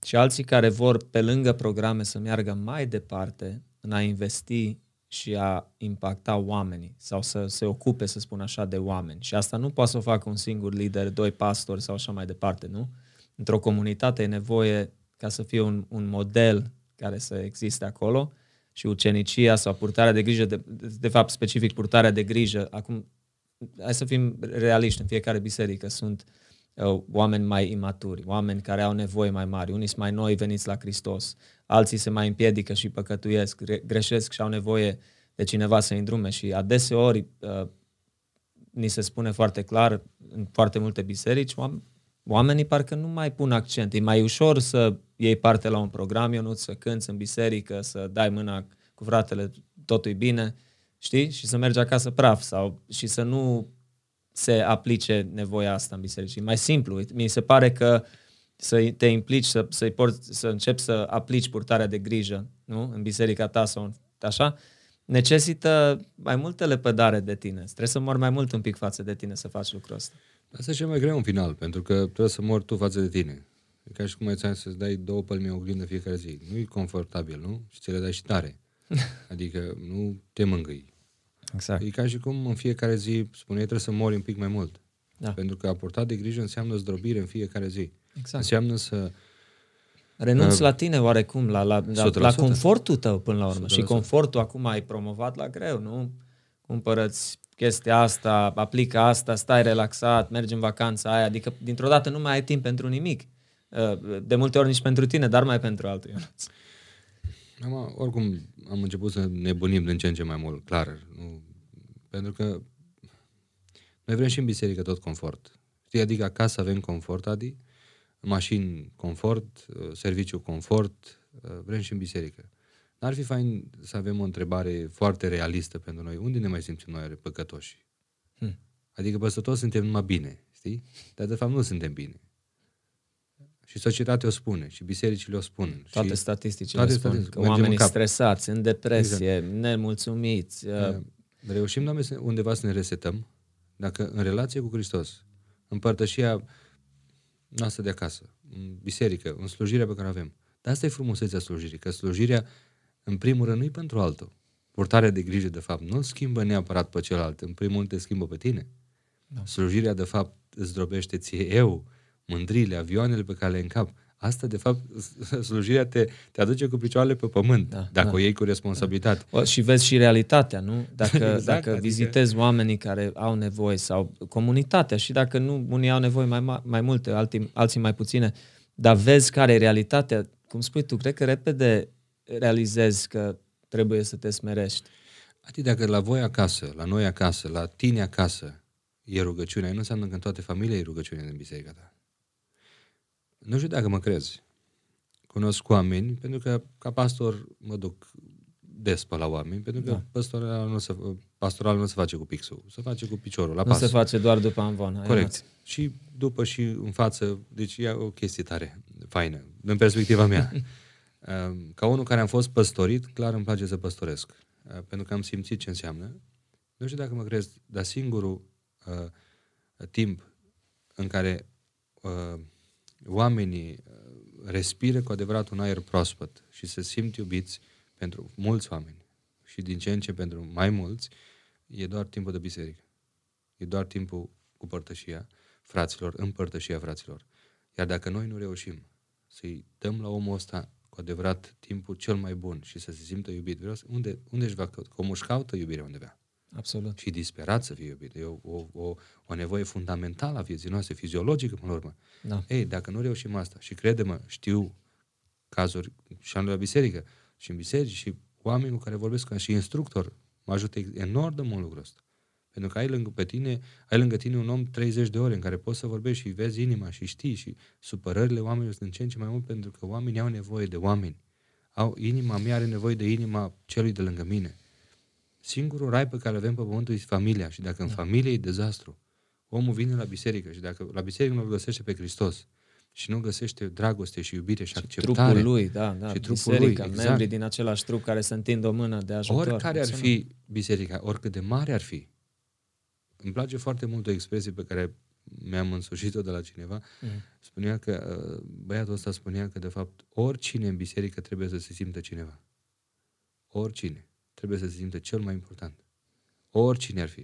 și alții care vor, pe lângă programe, să meargă mai departe în a investi și a impacta oamenii sau să se ocupe, să spun așa, de oameni. Și asta nu poate să o facă un singur lider, doi pastori sau așa mai departe, nu? Într-o comunitate e nevoie ca să fie un, un model care să existe acolo și ucenicia sau purtarea de grijă, de, de fapt specific purtarea de grijă. Acum, hai să fim realiști, în fiecare biserică sunt uh, Uh, oameni mai imaturi, oameni care au nevoie mai mari, unii sunt mai noi veniți la Hristos, alții se mai împiedică și păcătuiesc, greșesc și au nevoie de cineva să-i îndrume și adeseori uh, ni se spune foarte clar în foarte multe biserici, oamenii parcă nu mai pun accent. E mai ușor să iei parte la un program, eu nu să cânți în biserică, să dai mâna cu fratele, totul e bine, știi? Și să mergi acasă praf sau și să nu se aplice nevoia asta în biserici. E mai simplu. Mi se pare că să te implici, să, să, porți, să începi să aplici purtarea de grijă nu? în biserica ta sau așa, necesită mai multă lepădare de tine. Trebuie să mori mai mult un pic față de tine să faci lucrul ăsta. Asta e cel mai greu în final, pentru că trebuie să mori tu față de tine. E ca și cum ai să-ți dai două pălmi oglindă fiecare zi. Nu e confortabil, nu? Și ți le dai și tare. Adică nu te mângâi. Exact. E ca și cum în fiecare zi spuneai trebuie să mori un pic mai mult. Da. Pentru că a purta de grijă înseamnă zdrobire în fiecare zi. Exact. Înseamnă să... Renunți uh, la tine oarecum, la, la, la, la confortul tău până la urmă. 100%. Și confortul acum ai promovat la greu, nu? Cumpărăți chestia asta, aplică asta, stai relaxat, mergi în vacanța aia, adică dintr-o dată nu mai ai timp pentru nimic. Uh, de multe ori nici pentru tine, dar mai pentru altul. Am, oricum, am început să nebunim din ce în ce mai mult, clar. Nu, pentru că noi vrem și în biserică tot confort. Știi, adică acasă avem confort, Adi, mașini confort, serviciu confort, vrem și în biserică. N-ar fi fain să avem o întrebare foarte realistă pentru noi. Unde ne mai simțim noi păcătoși? Hmm. Adică peste tot suntem numai bine, știi? Dar de fapt nu suntem bine. Și societatea o spune, și bisericile o spun. Toate și statisticile toate spun statistic, că oamenii în stresați, în depresie, exact. nemulțumiți. Uh... Reușim, Doamne, undeva să ne resetăm, dacă în relație cu Hristos, împărtășia noastră de acasă, în biserică, în slujirea pe care o avem. Dar asta e frumusețea slujirii, că slujirea, în primul rând, nu e pentru altul. Purtarea de grijă, de fapt, nu schimbă neapărat pe celălalt, în primul rând te schimbă pe tine. Da. Slujirea, de fapt, îți drobește ție eu, mândrile, avioanele pe care le încap. Asta, de fapt, slujirea te, te aduce cu picioarele pe pământ, da, dacă da. o iei cu responsabilitate. Da. O, și vezi și realitatea, nu? Dacă, exact, dacă adică... vizitezi oamenii care au nevoie sau comunitatea și dacă nu, unii au nevoie mai, mai multe, alții, alții mai puține, dar vezi care e realitatea, cum spui tu, cred că repede realizezi că trebuie să te smerești. Adică dacă la voi acasă, la noi acasă, la tine acasă, e rugăciunea, nu înseamnă că în toate familiile e rugăciunea din biserica ta. Nu știu dacă mă crezi. Cunosc oameni, pentru că ca pastor mă duc des pe la oameni, pentru că da. pastoral, nu se, pastoral nu se face cu pixul, se face cu piciorul, la Nu se face doar după amvon. Corect. Și după și în față, deci e o chestie tare, faină, în perspectiva mea. Ehm, ca unul care am fost păstorit, clar îmi place să păstoresc, ehm, pentru că am simțit ce înseamnă. Nu știu dacă mă crezi, dar singurul uh, timp în care uh, oamenii uh, respiră cu adevărat un aer proaspăt și se simt iubiți pentru mulți oameni și din ce în ce pentru mai mulți, e doar timpul de biserică. E doar timpul cu părtășia fraților, în părtășia fraților. Iar dacă noi nu reușim să-i dăm la omul ăsta cu adevărat timpul cel mai bun și să se simtă iubit, vreau să, unde, unde își va căuta? Omul își caută iubirea undeva. Absolut. Și disperat să fie iubit. E o, o, o, o nevoie fundamentală a vieții noastre, fiziologică, până la urmă. Da. Ei, dacă nu reușim asta, și crede-mă, știu cazuri și am la biserică, și în biserici, și oameni cu care vorbesc ca și instructor, mă ajută enorm de mult lucrul ăsta. Pentru că ai lângă, pe tine, ai lângă tine un om 30 de ore în care poți să vorbești și vezi inima și știi și supărările oamenilor sunt în ce în ce mai mult pentru că oamenii au nevoie de oameni. Au, inima mea are nevoie de inima celui de lângă mine. Singurul rai pe care îl avem pe pământ este familia și dacă da. în familie e dezastru, omul vine la biserică și dacă la biserică nu-L găsește pe Hristos și nu găsește dragoste și iubire și, și acceptare. trupul lui, da, da. Și trupul biserica, lui, exact. membrii din același trup care se întind o mână de ajutor. Oricare ar fi biserica, oricât de mare ar fi, îmi place foarte mult o expresie pe care mi-am însușit-o de la cineva. Mm. Spunea că, uh, băiatul ăsta spunea că, de fapt, oricine în biserică trebuie să se simtă cineva. Oricine trebuie să se simtă cel mai important. Oricine ar fi.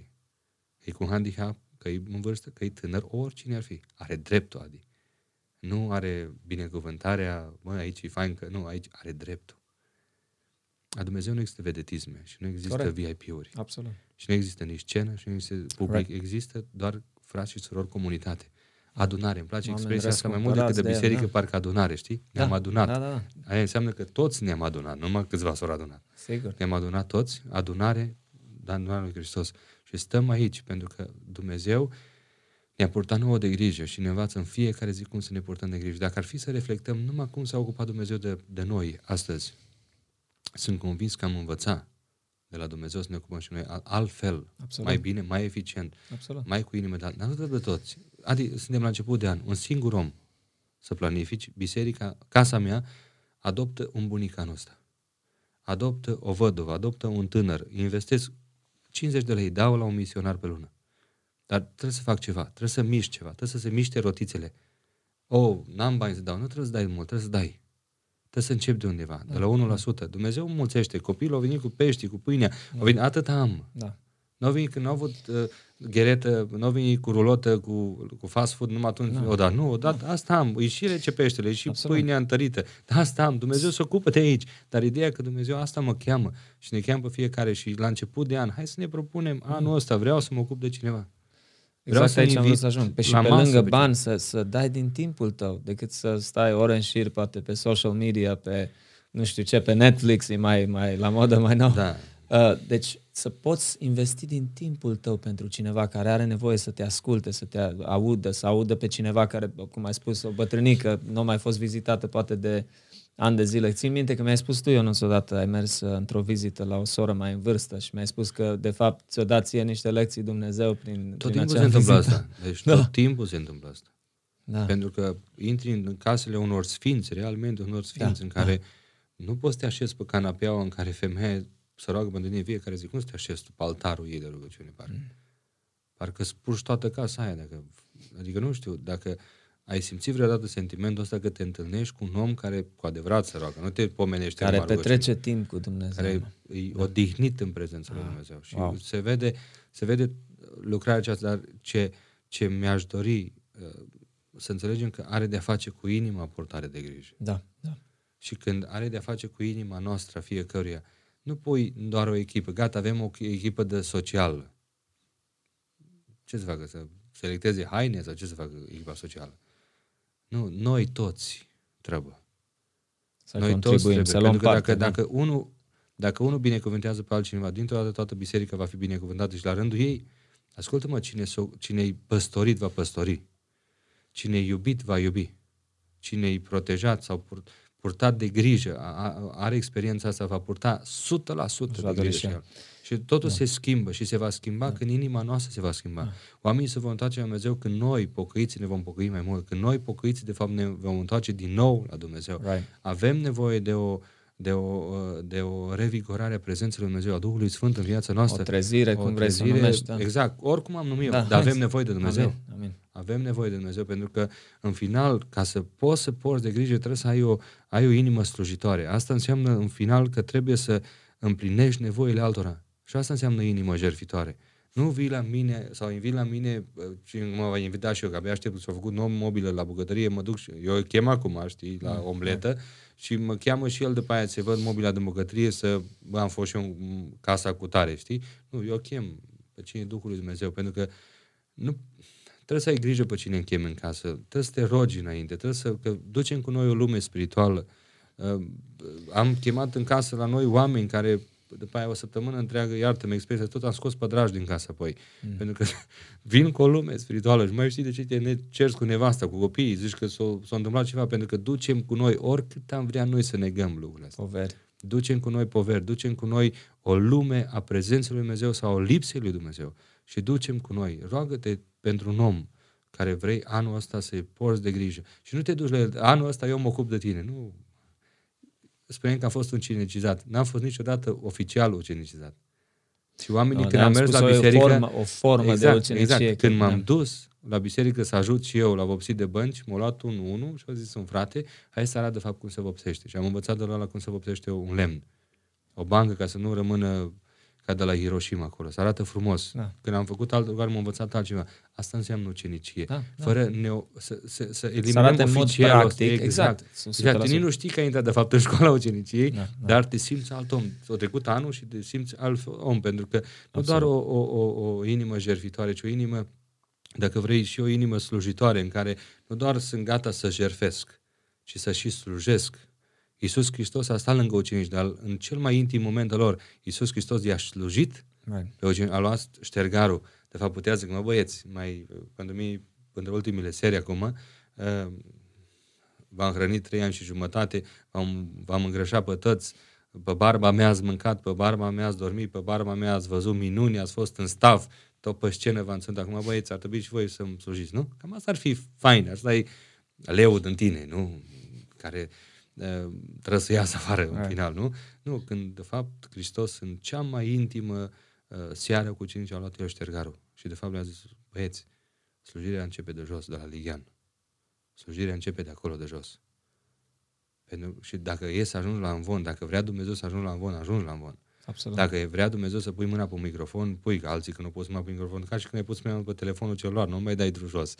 Că e cu handicap, că e în vârstă, că e tânăr, oricine ar fi. Are dreptul, Adi. Nu are binecuvântarea, mă, aici e fain că nu, aici are dreptul. La Dumnezeu nu există vedetisme și nu există Corect. VIP-uri. Absolut. Și nu există nici scenă și nu există public. Corect. Există doar frați și surori comunitate. Adunare. Îmi place Oameni expresia asta mai mult decât de biserică, de parcă adunare, știi? Da. Ne-am adunat. Da, da, da. Aia înseamnă că toți ne-am adunat, numai câțiva s-au adunat. Sigur. Ne-am adunat toți, adunare, adunarea lui Hristos. Și stăm aici pentru că Dumnezeu ne-a purtat nouă de grijă și ne învață în fiecare zi cum să ne purtăm de grijă. Dacă ar fi să reflectăm numai cum s-a ocupat Dumnezeu de, de noi astăzi, sunt convins că am învățat de la Dumnezeu să ne ocupăm și noi altfel, Absolut. mai bine, mai eficient, Absolut. mai cu inimă de Dar nu de toți. Adică suntem la început de an, un singur om să planifici, biserica, casa mea, adoptă un bunic anul ăsta. Adoptă o văduvă, adoptă un tânăr, investesc 50 de lei, dau la un misionar pe lună. Dar trebuie să fac ceva, trebuie să mișc ceva, trebuie să se miște rotițele. Oh, n-am bani să dau, nu trebuie să dai mult, trebuie să dai. Trebuie să încep de undeva, da. de la 1%. Dumnezeu mulțește. Copilul a venit cu pești, cu pâinea. Da. A venit, atât am. Da. Nu au venit când nu au avut uh, gheretă, nu au venit cu rulotă, cu, cu fast food, numai atunci da. o dat. Nu, o dat, da. asta am. E și rece peștele, e și Absolut. pâinea întărită. Da, asta am. Dumnezeu se ocupă de aici. Dar ideea că Dumnezeu asta mă cheamă și ne cheamă pe fiecare și la început de an, hai să ne propunem mm. anul ăsta, vreau să mă ocup de cineva. Vreau exact să aici am vrut să ajung. Pe și pe lângă pe bani să, să dai din timpul tău, decât să stai ore în șir, poate pe social media, pe nu știu ce, pe Netflix, e mai, mai la modă mai nou. Da. Uh, deci să poți investi din timpul tău pentru cineva care are nevoie să te asculte, să te audă, să audă pe cineva care, cum ai spus, o bătrânică, nu a mai fost vizitată poate de ani de zile. Țin minte că mi-ai spus tu, Ionuț, odată ai mers uh, într-o vizită la o soră mai în vârstă și mi-ai spus că, de fapt, ți-o dat ție niște lecții Dumnezeu prin Tot prin timpul se întâmplă asta. Deci da. tot timpul se întâmplă asta. Da. Pentru că intri în casele unor sfinți, realmente unor sfinți, da. în care da. nu poți să te așezi pe canapeaua în care femeia să roagă pentru tine fiecare zi. Cum să te așezi tu pe altarul ei de rugăciune, parcă? Mm. Parcă spurgi toată casa aia. Dacă, adică nu știu, dacă Ai simțit vreodată sentimentul ăsta că te întâlnești cu un om care cu adevărat se roagă, nu te pomenește Care numai petrece rugăciune, timp cu Dumnezeu. care e Da. odihnit în prezența lui Ah, Dumnezeu. Și wow. se vede, se vede lucrarea aceasta, dar ce, ce mi-aș dori uh, să înțelegem că are de-a face cu inima purtare de grijă. Da, da. Și când are de-a face cu inima noastră a fiecăruia, nu pui doar o echipă. Gata, avem o echipă de social. Ce să facă? Să selecteze haine sau ce să facă echipa socială? Nu, noi toți trebuie. Să noi toți contribuim, trebuie. să luăm Pentru că parte. dacă, da. dacă, unul, dacă unul binecuvântează pe altcineva, dintr-o dată toată biserica va fi binecuvântată și la rândul ei, ascultă-mă, cine, s-o, cine-i păstorit va păstori. Cine-i iubit va iubi. Cine-i protejat sau pur, purtat de grijă, a, a, are experiența asta, va purta 100% Își va de dori grijă. și și el. el. Și totul se schimbă și se va schimba când inima noastră se va schimba. Oamenii se vor întoarce la Dumnezeu când noi, pocăiți, ne vom pocăi mai mult. Când noi, pocăiți, de fapt, ne vom întoarce din nou la Dumnezeu. Right. Avem nevoie de o, de o, de o revigorare a prezenței lui Dumnezeu, a Duhului Sfânt în viața noastră. O trezire, cum vrei să o numești, da. Exact, oricum am numit Da, dar hai avem să- nevoie de Dumnezeu. Amin, amin. Avem nevoie de Dumnezeu pentru că, în final, ca să poți să porți de grijă, trebuie să ai o, ai o inimă slujitoare. Asta înseamnă, în final, că trebuie să împlinești nevoile altora. Și asta înseamnă inimă jertfitoare. Nu vii la mine sau invii la mine uh, și mă va invita și eu, că abia aștept să făcut nou mobilă la bucătărie, mă duc și eu îl chem acum, știi, la omletă și mă cheamă și el după aia să văd mobila de bucătărie să, bă, am fost și eu în casa cu tare, știi? Nu, eu chem pe cine e Duhul lui Dumnezeu, pentru că nu, trebuie să ai grijă pe cine închemi în casă, trebuie să te rogi înainte, trebuie să că ducem cu noi o lume spirituală. Uh, am chemat în casă la noi oameni care după aia o săptămână întreagă, iartă-mă expresia, tot am scos pădrași din casă apoi. Mm. Pentru că vin cu o lume spirituală și mai știi de ce te ne ceri cu nevasta, cu copiii, zici că s-a, s-a întâmplat ceva, pentru că ducem cu noi, oricât am vrea noi să negăm lucrurile astea. Poveri. Ducem cu noi poveri, ducem cu noi o lume a prezenței lui Dumnezeu sau o lipsei lui Dumnezeu. Și ducem cu noi. Roagă-te pentru un om care vrei anul ăsta să-i porți de grijă. Și nu te duci la el, anul ăsta eu mă ocup de tine. Nu. Spunem că am fost ucenicizat. N-am fost niciodată oficial ucenicizat. Și oamenii Nu, când am ne-am mers la spus o biserică... formă- o formă de ucenicie, Exact. Când că- m-am da. dus la biserică să ajut și eu la vopsit de bănci, m-a luat un unul și a zis un frate, hai să arăt de fapt cum se vopsește. Și am învățat de la ăla cum se vopsește un lemn. O bancă ca să nu rămână ca de la Hiroshima acolo, să arată frumos. Da. Când am făcut alt lucru, am învățat altceva. Asta înseamnă ucenicie. Da, da. Fără neo, să, să, să eliminăm Să arate în mod oficial practic, exact. exact. Sunt exact. 100%. Nici nu știi că ai intrat de fapt în școala uceniciei, Da, da, da. da. dar te simți alt om. O trecut anul și te simți alt om, pentru că nu Absolut. doar o, o, o, o inimă jertfitoare, ci o inimă, dacă vrei, și o inimă slujitoare, în care nu doar sunt gata să jerfesc, ci să și slujesc. Iisus Hristos a stat lângă ucenici, dar în cel mai intim moment al lor, Iisus Hristos i-a slujit Right. pe Eugen, a luat ștergarul. De fapt, putea zic, mă băieți, mai, pentru mine, pentru ultimele serii acum, uh, v-am hrănit trei ani și jumătate, v-am, v-am îngrășat pe toți, pe barba mea ați mâncat, pe barba mea ați dormit, pe barba mea ați văzut minuni, ați fost în stav, tot pe scenă v-am ținut. Acum, băieți, ar trebui și voi să-mi slujiți, nu? Cam asta ar fi fain, asta e leul din tine, nu? Care uh, trebuie să iasă afară în Right. final, nu? Nu, când, de fapt, Hristos în cea mai intimă uh, seară cu ucenicii a luat el ștergarul. Și, de fapt, le-a zis, băieți, slujirea începe de jos, de la Ligian. Slujirea începe de acolo, de jos. Pentru, și dacă e să ajungi la învon, dacă vrea Dumnezeu să ajungi la învon, ajungi la învon. Absolut. Dacă e vrea Dumnezeu să pui mâna pe un microfon, pui, că alții că nu poți mâna pe microfon, ca și când ai pus mâna pe telefonul celular, nu mai dai drum jos.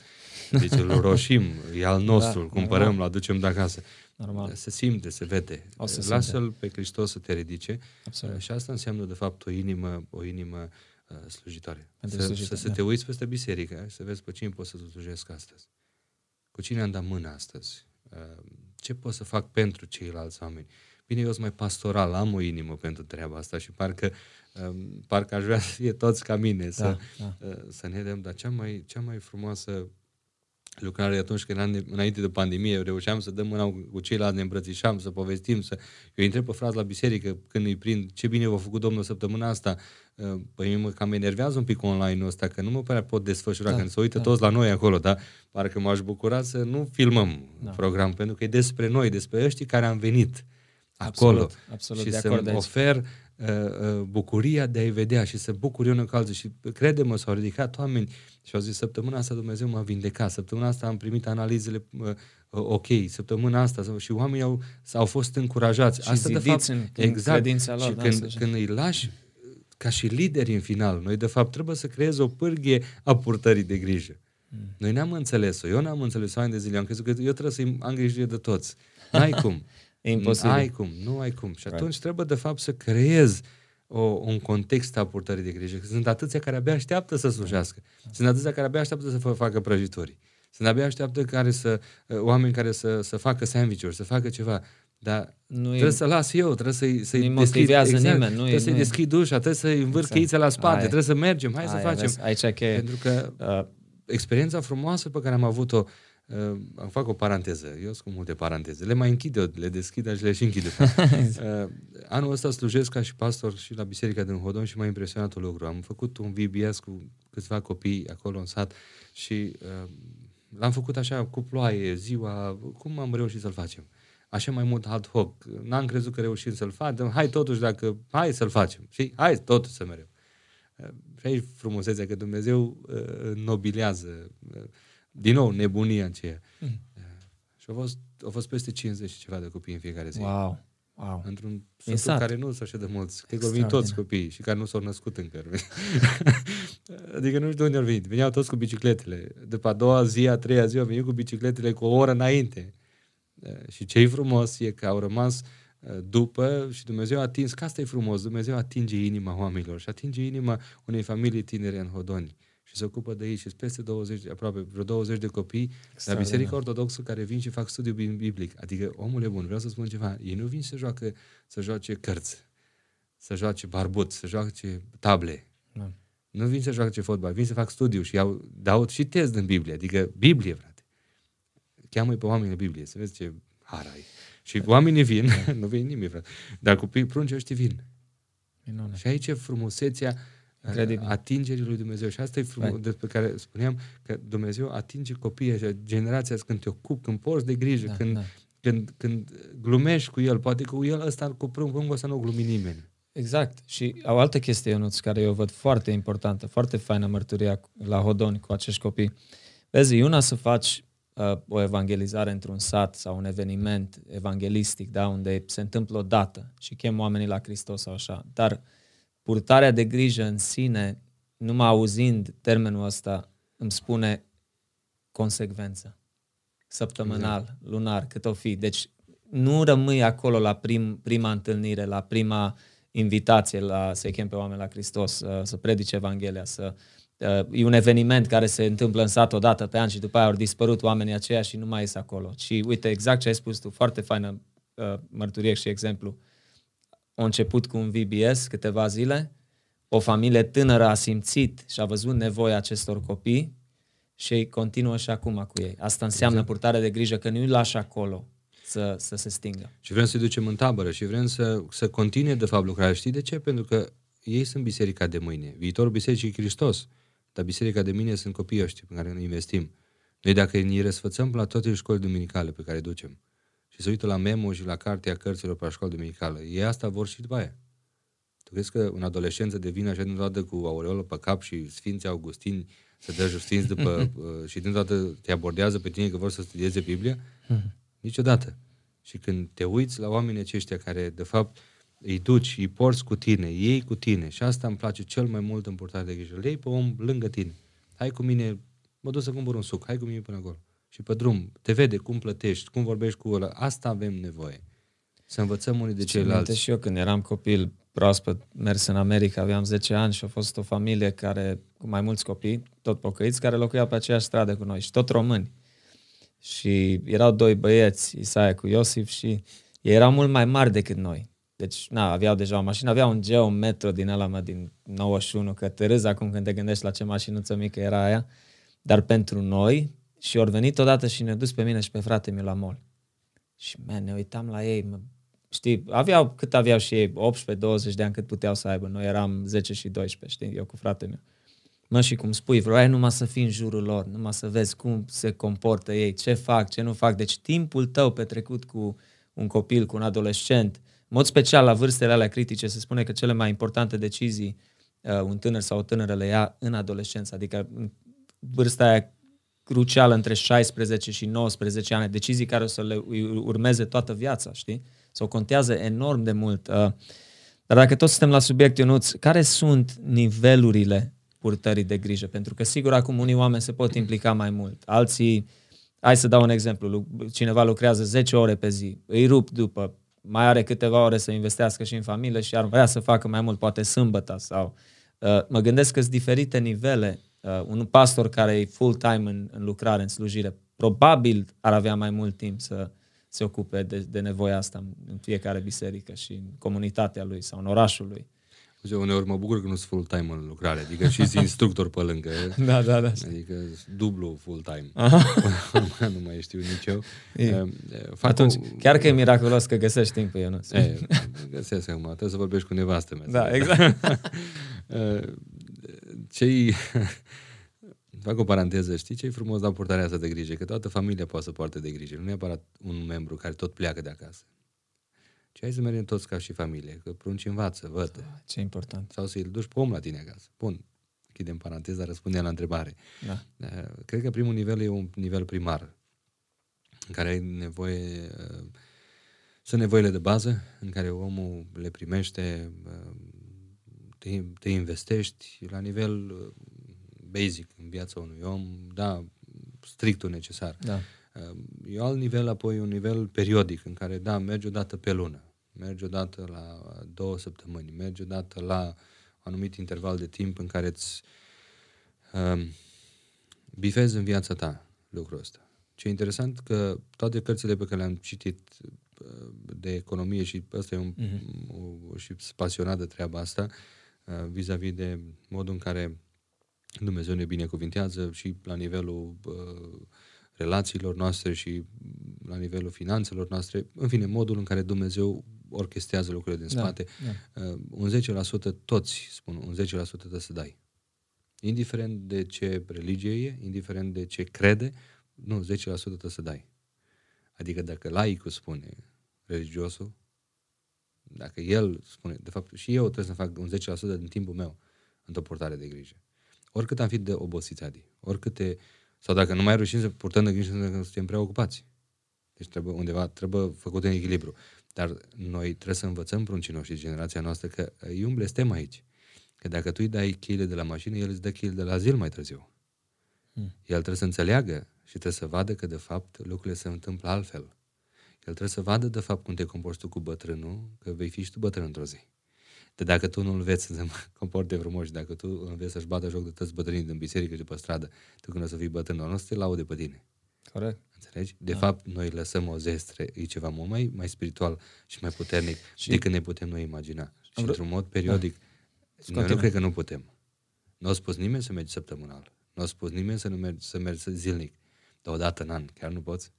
Deci îl roșim, e al nostru, Da, îl cumpărăm, normal. îl aducem de acasă. Normal. Se simte, se vede. O să Lasă-L pe Hristos să te ridice Absolut. și asta înseamnă, de fapt, o inimă, o inimă uh, slujitoare. Pentru Să, slujitoare, să, să da. te uiți peste biserică, să vezi pe cine poți să slujesc astăzi. Cu cine am dat mână astăzi? Uh, Ce pot să fac pentru ceilalți oameni? Bine, eu sunt mai pastoral, am o inimă pentru treaba asta și parcă, um, parcă aș vrea să fie toți ca mine, să, da. uh, să ne dăm, dar cea mai, cea mai frumoasă lucrare atunci când an- înainte de pandemie reușeam să dăm mâna cu ceilalți, ne îmbrățișam, să povestim, să... Eu întreb pe frați la biserică când îi prind ce bine v-a făcut Domnul săptămâna asta. Uh, Păi mie mă cam enervează un pic online-ul ăsta, că nu mă prea pot desfășura, Da, când se uită da. toți la noi acolo, da? Parcă m-aș bucura să nu filmăm Da. program, pentru că e despre noi, despre ăștia care am venit acolo Absolut, absolut, și de să-mi acord aici. ofer uh, uh, bucuria de a-i vedea și să bucuri unul cu alții. Și crede-mă, s-au ridicat oameni și au zis, săptămâna asta Dumnezeu m-a vindecat, săptămâna asta am primit analizele uh, ok, săptămâna asta și oamenii au, au fost încurajați. Și asta de fapt, în, exact, lor, și da, când, când îi lași ca și lideri în final, noi de fapt trebuie să creezi o pârghie a purtării de grijă. Mm. Noi n-am înțeles-o, eu n-am înțeles-o ani de zile, am crezut că eu trebuie să am grijă de toți. N-ai cum. E imposibil. Ai cum, nu ai cum. Și atunci right. trebuie de fapt să creezi o, un context a purtării de grijă. Sunt atâția care abia așteaptă să slujească. Sunt atâția care abia așteaptă să facă prăjituri. Sunt abia așteaptă care să, uh, oameni care să, să facă sandwich-uri, să facă ceva. Dar nu trebuie e, să las eu, trebuie să-i, să-i nu deschid, exact, nimeni, nu trebuie e, să-i nu deschid ușa, trebuie să-i învârt exact. cheița la spate, Aia. trebuie să mergem, hai Aia, să facem. Vezi, aici că Pentru că uh, experiența frumoasă pe care am avut-o, uh, fac o paranteză, eu sunt cu multe paranteze, le mai închid eu, le deschid și le și închid. uh, anul ăsta slujesc ca și pastor și la Biserica din Hodon și m-a impresionat un lucru. Am făcut un VBS cu câțiva copii acolo în sat și uh, L-am făcut așa cu ploaie, ziua, cum am reușit să-l facem? Așa mai mult ad hoc. N-am crezut că reușim să-l facem. Hai totuși dacă, hai să-l facem. Și hai totuși să mereu. Și aici frumusețea că Dumnezeu uh, nobilează uh, din nou nebunia aceea. Mm. Și au fost, au fost peste 50 și ceva de copii în fiecare zi. Wow. Wow. Într-un sat care nu sunt așa de mulți. Cred că au toți copiii și care nu s-au născut încă. adică nu știu de unde au venit. Veneau toți cu bicicletele. După a doua zi, a treia zi, au venit cu bicicletele cu o oră înainte. Și ce e frumos e că au rămas după și Dumnezeu a atins, că asta e frumos, Dumnezeu atinge inima oamenilor și atinge inima unei familii tinere în Hodoni și se ocupă de ei și peste 20, aproape vreo 20 de copii la Biserica Ortodoxă care vin și fac studiu biblic. Adică, omul e bun, vreau să spun ceva, ei nu vin să joacă, să joace cărți, să joace barbut, să joace table. Da. Nu vin să joace fotbal, vin să fac studiu și iau, dau și test în Biblie, adică Biblie, frate. Cheamă pe oamenii în Biblie, să vezi ce har ai. Și oamenii vin, da. nu vin nimic, frate. Dar cu prunci ăștia vin. Minune. Și aici e frumusețea Incredibil. atingerii lui Dumnezeu. Și asta e frumos, despre care spuneam că Dumnezeu atinge copiii așa, generația când te ocupi, când porți de grijă, da, când, da. Când, când glumești cu el. Poate cu el ăsta, cu prungul ăsta nu glumi nimeni. Exact. Și o altă chestie, Ionuț, care eu văd foarte importantă, foarte faină mărturia la Hodoni cu acești copii. Vezi, una să faci uh, o evangelizare într-un sat sau un eveniment evanghelistic, da, unde se întâmplă o dată și chem oamenii la Hristos sau așa. Dar uh, purtarea de grijă în sine, numai auzind termenul ăsta, îmi spune consecvență. Săptămânal, exact. lunar, cât o fi. Deci nu rămâi acolo la prim, prima întâlnire, la prima invitație la, să-i chem pe oameni la Hristos, să, să predice Evanghelia, să, e un eveniment care se întâmplă în sat o dată pe an și după aia au dispărut oamenii aceia și nu mai ies acolo. Și uite, exact ce ai spus tu, foarte faină uh, mărturie și exemplu. Uh, a început cu un VBS câteva zile, o familie tânără a simțit și a văzut nevoia acestor copii și ei continuă și acum cu ei. Asta înseamnă exact. purtare de grijă, că nu îi lași acolo să, să se stingă. Și vrem să-i ducem în tabără și vrem să, să continue de fapt lucrarea. Știi de ce? Pentru că ei sunt biserica de mâine. Viitorul bisericii Hristos. Dar biserica de mâine sunt copiii ăștia pe care noi investim. Noi dacă ne răsfățăm la toate școli duminicale pe care ducem, și se uită la memo și la cartea cărților pe la școală duminicală. Ei asta vor și după aia. Tu crezi că un adolescent devine așa dintr-o dată cu aureolă pe cap și Sfinții Augustini să dă justinți după uh, și dintr-o dată te abordează pe tine că vor să studieze Biblia? Niciodată. Și când te uiți la oamenii aceștia care, de fapt, îi duci, îi porți cu tine, ei cu tine și asta îmi place cel mai mult în purtare de grijă. Le iei pe om lângă tine. Hai cu mine, mă duc să cumpăr un suc, hai cu mine până acolo și pe drum te vede cum plătești, cum vorbești cu ăla. Asta avem nevoie. Să învățăm unii de ceilalți. și eu când eram copil proaspăt, mers în America, aveam 10 ani și a fost o familie care, cu mai mulți copii, tot pocăiți, care locuiau pe aceeași stradă cu noi și tot români. Și erau doi băieți, Isaia cu Iosif și ei erau mult mai mari decât noi. Deci, na, aveau deja o mașină, aveau un Geo Metro din ăla, mă, din 91, că te râzi acum când te gândești la ce mașinuță mică era aia. Dar pentru noi, și ori venit odată și ne dus pe mine și pe frate meu la mall. Și, man, ne uitam la ei, mă, știi, aveau, cât aveau și ei, 18-20 de ani cât puteau să aibă. Noi eram 10 și 12, știi, eu cu frate meu. Mă, și cum spui, vroiai numai să fii în jurul lor, numai să vezi cum se comportă ei, ce fac, ce nu fac. Deci timpul tău petrecut cu un copil, cu un adolescent, mod special la vârstele alea critice se spune că cele mai importante decizii uh, un tânăr sau o tânără le ia în adolescență, adică în vârsta aia crucială între 16 și 19 ani, decizii care o să le urmeze toată viața, știi? Sau contează enorm de mult. Uh, dar dacă tot suntem la subiect, Ionuț, care sunt nivelurile purtării de grijă? Pentru că, sigur, acum unii oameni se pot implica mai mult. Alții, hai să dau un exemplu, cineva lucrează 10 ore pe zi, îi rup după, mai are câteva ore să investească și în familie și ar vrea să facă mai mult, poate sâmbătă sau... Uh, mă gândesc că sunt diferite nivele. Uh, un pastor care e full-time în, în lucrare, în slujire, probabil ar avea mai mult timp să se ocupe de, de nevoia asta în fiecare biserică și în comunitatea lui sau în orașul lui. Eu uneori mă bucur că nu sunt full-time în lucrare, adică și sunt instructor pe lângă. da, da, da. Adică dublu full-time. nu mai știu nici eu. E. Fac Atunci, o... chiar că e miraculos că găsești timpul, eu nu Găsesc acum, trebuie să vorbești cu nevastă mea. Da, exact. Cei... Fac o paranteză, știi ce e frumos la purtarea asta de grijă? Că toată familia poate să poarte de grijă, nu neapărat un membru care tot pleacă de acasă. Ce ai să mergem toți ca și familie, că prunci învață, văd. Da, ce important. Sau să-i duci pe om la tine acasă. Bun, închidem paranteza, răspundem la întrebare. Da. Eh, cred că primul nivel e un nivel primar, în care ai nevoie, eh, sunt nevoile de bază, în care omul le primește, eh, te, te investești la nivel basic în viața unui om, da, strictul necesar. Da. E alt nivel, apoi un nivel periodic, în care, da, mergi o dată pe lună, mergi o dată la două săptămâni, mergi o dată la un anumit interval de timp în care îți um, bifezi în viața ta lucrul ăsta. Ce e interesant că toate cărțile pe care le-am citit uh, de economie și ăsta e un, uh-huh. o, și pasionat de treaba asta, uh, vis-a-vis de modul în care Dumnezeu ne binecuvintează și la nivelul uh, relațiilor noastre și la nivelul finanțelor noastre, în fine, modul în care Dumnezeu orchestrează lucrurile din da, spate. Da, da. Uh, un 10%, toți spun, un 10% trebuie să dai. Indiferent de ce religie e, indiferent de ce crede, nu, 10% trebuie să dai. Adică dacă laicul spune, religiosul, dacă el spune, de fapt și eu trebuie să fac un 10% din timpul meu într-o portare de grijă. Oricât am fi de obosiți, Adi, oricâte, sau dacă nu mai reușim să purtăm de grijă, să suntem prea ocupați. Deci trebuie undeva, trebuie făcut în echilibru. Dar noi trebuie să învățăm pruncii noștri, generația noastră, că e un blestem aici. Că dacă tu îi dai cheile de la mașină, el îți dă cheile de la zil mai târziu. Hmm. El trebuie să înțeleagă și trebuie să vadă că, de fapt, lucrurile se întâmplă altfel. El trebuie să vadă, de fapt, cum te comporți tu cu bătrânul, că vei fi și tu bătrân într-o zi. De dacă tu nu înveți să te comporte frumos și dacă tu înveți să-și bată joc de toți bătrânii din biserică și pe stradă, tu când o să fii bătrân, nu o să te laude pe tine. Corect. Înțelegi? De da. fapt, noi lăsăm o zestre, e ceva mult mai, mai spiritual și mai puternic și... decât ne putem noi imagina. Și vrut... într-un mod periodic, da. noi nu cred că nu putem. Nu a spus nimeni să mergi săptămânal. Nu a spus nimeni să, nu mergi, să mergi zilnic. Dar odată în an, chiar nu poți?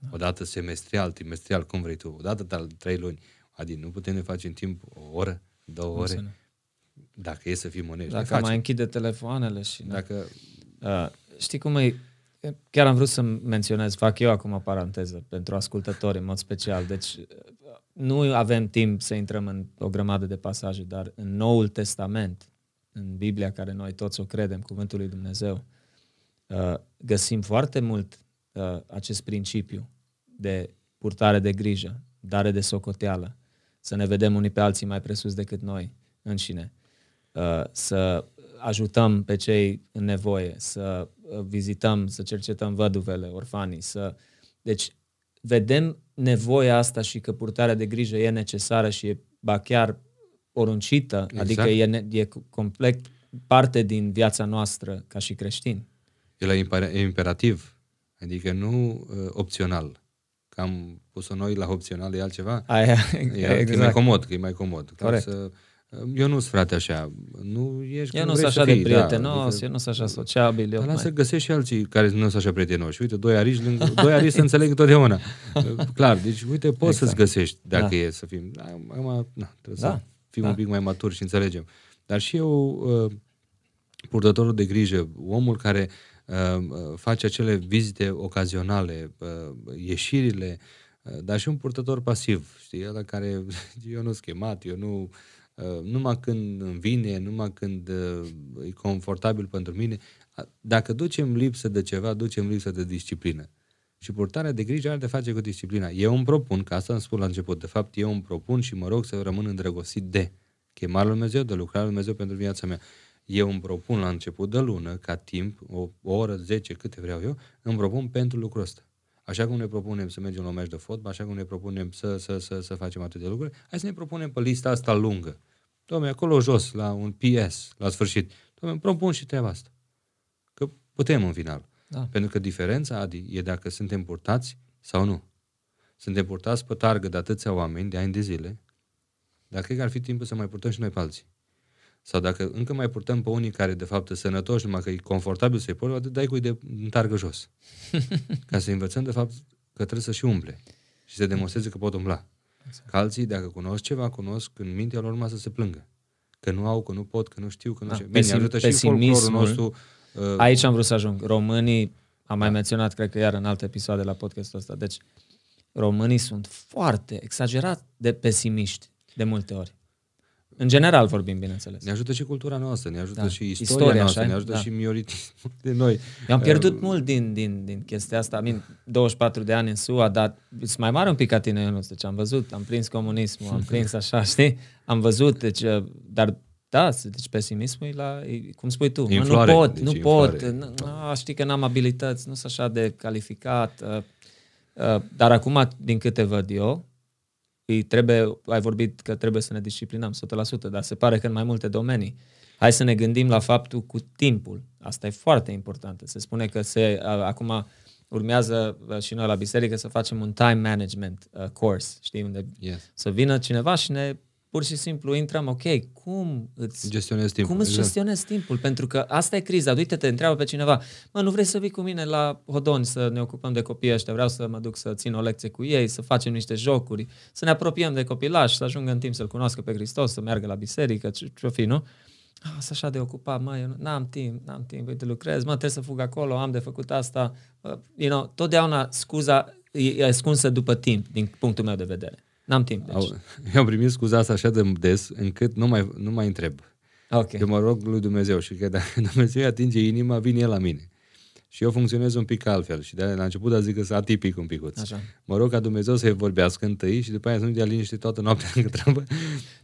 Da. Odată semestrial, trimestrial, cum vrei tu. Odată trei luni. Adică nu putem ne face în timp o oră, două ore. Să Dacă e să fim onești. Dacă mai închide telefoanele și... Dacă... Uh, știi cum e? Chiar am vrut să menționez, fac eu acum o paranteză pentru ascultători în mod special. Deci nu avem timp să intrăm în o grămadă de pasaje, dar în Noul Testament, în Biblia care noi toți o credem, Cuvântul lui Dumnezeu, uh, găsim foarte mult uh, acest principiu de purtare de grijă, dare de socoteală, să ne vedem unii pe alții mai presus decât noi înșine, uh, să ajutăm pe cei în nevoie, să uh, vizităm, să cercetăm văduvele, orfanii, să... Deci vedem nevoia asta și că purtarea de grijă e necesară și e ba chiar poruncită, exact. adică e, e complet parte din viața noastră ca și creștini. El e imperativ, adică nu uh, opțional că am pus-o noi la opțional e altceva. Aia, e, exact. e mai comod, că e mai comod. Clar să, eu nu sunt frate așa. Nu ești eu nu sunt așa de fii, prietenos, da, adică, eu nu sunt așa sociabil. Dar lasă găsești și alții care nu sunt așa prietenoși. Uite, doi arici, lângă, doi arici să înțeleg întotdeauna. Clar, deci uite, poți exact. să-ți găsești dacă da. e să fim. Acum, na, trebuie da. să fim da. un pic mai maturi și înțelegem. Dar și eu, uh, purtătorul de grijă, omul care uh, face acele vizite ocazionale, uh, ieșirile, dar și un purtător pasiv, știi, ăla care eu nu schemat, eu nu numai când îmi vine, numai când e confortabil pentru mine. Dacă ducem lipsă de ceva, ducem lipsă de disciplină. Și purtarea de grijă are de face cu disciplina. Eu îmi propun, ca asta îmi spun la început, de fapt eu îmi propun și mă rog să rămân îndrăgostit de chemarea lui Dumnezeu, de lucrarea lui Dumnezeu pentru viața mea. Eu îmi propun la început de lună, ca timp, o, o oră, zece, câte vreau eu, îmi propun pentru lucrul ăsta. Așa cum ne propunem să mergem la un meci de fotbal, așa cum ne propunem să, să, să, să facem atâtea lucruri, hai să ne propunem pe lista asta lungă. Dom'le, acolo jos, la un PS, la sfârșit. Dom'le, îmi propun și treaba asta. Că putem în final. Da. Pentru că diferența, Adi, e dacă suntem purtați sau nu. Suntem purtați pe targă de atâția oameni de ani de zile, dar cred că ar fi timpul să mai purtăm și noi pe alții. Sau dacă încă mai purtăm pe unii care de fapt sunt sănătoși, numai că e confortabil să-i pui, atât dai cu de targă jos. Ca să învățăm de fapt că trebuie să și umble și să demonstreze că pot umbla. Exact. Că alții, dacă cunosc ceva, cunosc în mintea lor urma să se plângă. Că nu au, că nu pot, că nu știu, că nu da, știu. Bine, ajută și folclorul nostru Uh, Aici am vrut să ajung. Românii, am mai da. menționat, cred că iar în alte episoade la podcastul ăsta, deci românii sunt foarte exagerat de pesimiști de multe ori. În general vorbim, bineînțeles. Ne ajută și cultura noastră, ne ajută da. și istoria, istoria noastră, așa? ne ajută da. și mioritismul de noi. Eu am pierdut uh, mult din, din, din chestia asta. Am 24 de ani în SUA, dar sunt mai mare un pic ca tine, Ionuț. Deci am văzut, am prins comunismul, am prins așa, știi? Am văzut, deci, uh, dar da, deci pesimismul e la, e, cum spui tu, mă, nu pot, deci nu pot, nu, știi că n-am abilități, nu sunt așa de calificat, uh, uh, dar acum, din câte văd eu, îi trebuie, ai vorbit că trebuie să ne disciplinăm 100%, dar se pare că în mai multe domenii. Hai să ne gândim la faptul cu timpul. Asta e foarte important. Se spune că se, uh, acum urmează uh, și noi la biserică să facem un time management uh, course, știi, unde yes. să vină cineva și ne pur și simplu intrăm, ok, cum îți gestionezi timpul? Cum îți exact. gestionezi timpul? Pentru că asta e criza. Uite, te întreabă pe cineva, mă, nu vrei să vii cu mine la Hodoni să ne ocupăm de copiii ăștia, vreau să mă duc să țin o lecție cu ei, să facem niște jocuri, să ne apropiem de copilași, să ajungă în timp să-L cunoască pe Hristos, să meargă la biserică, ce-o fi, nu? Ah, sunt așa de ocupat, mă, eu n-am timp, n-am timp, uite, lucrez, mă, trebuie să fug acolo, am de făcut asta. You know, totdeauna scuza e ascunsă după timp, din punctul meu de vedere. N-am timp. Deci. Eu am primit scuza asta așa de des încât nu mai, nu mai întreb. Okay. Eu mă rog lui Dumnezeu și că dacă Dumnezeu atinge inima, vine El la mine. Și eu funcționez un pic altfel și de la început a zic că sunt atipic un pic. Mă rog ca Dumnezeu să-i vorbească întâi și după aia să nu dea liniște toată noaptea în treabă.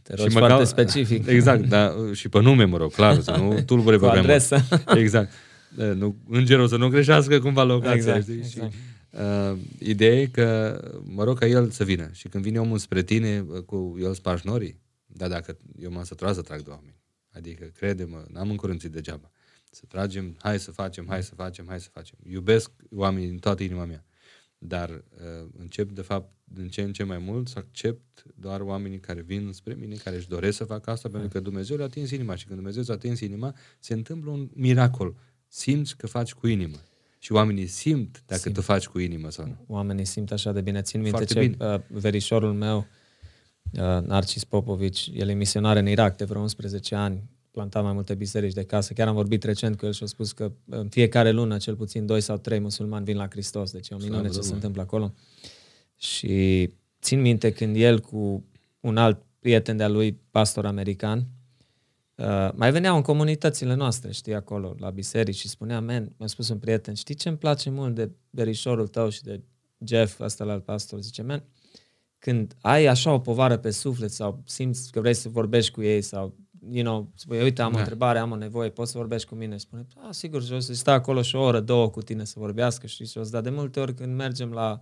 Te rogi și foarte cal... specific. Exact, dar și pe nume mă rog, clar, să nu tulbure pe adresă. Exact. Nu, îngerul să nu greșească cumva locația. Exact, știi? exact. Și, Uh, ideea e că mă rog ca el să vină și când vine omul spre tine uh, cu el spargi norii, dar dacă eu m-am săturat să trag de oameni, adică crede-mă, n-am încurânțit degeaba. Să tragem, hai să facem, hai să facem, hai să facem. Iubesc oamenii din toată inima mea, dar uh, încep de fapt din ce în ce mai mult să accept doar oamenii care vin spre mine, care își doresc să facă asta, pentru că Dumnezeu le-a atins inima și când Dumnezeu ți-a atins inima, se întâmplă un miracol. Simți că faci cu inimă. Și oamenii simt dacă simt. tu faci cu inimă sau nu. Oamenii simt așa de bine. Țin minte Foarte ce bine. Uh, verișorul meu, uh, Narcis Popovici, el e misionar în Irak de vreo 11 ani, planta mai multe biserici de casă. Chiar am vorbit recent cu el și a spus că în fiecare lună cel puțin doi sau trei musulmani vin la Hristos. Deci e o minune ce se întâmplă acolo. Și țin minte când el cu un alt prieten de-a lui, pastor american, Uh, mai veneau în comunitățile noastre, știi, acolo, la biserici și spunea, men, mi-a spus un prieten, știi ce îmi place mult de berișorul tău și de Jeff, ăsta la alt pastor, zice, men, când ai așa o povară pe suflet sau simți că vrei să vorbești cu ei sau, you know, spui, uite, am da. o întrebare, am o nevoie, poți să vorbești cu mine? Spune, a, sigur, și o să stai acolo și o oră, două cu tine să vorbească, știi, și o să da de multe ori când mergem la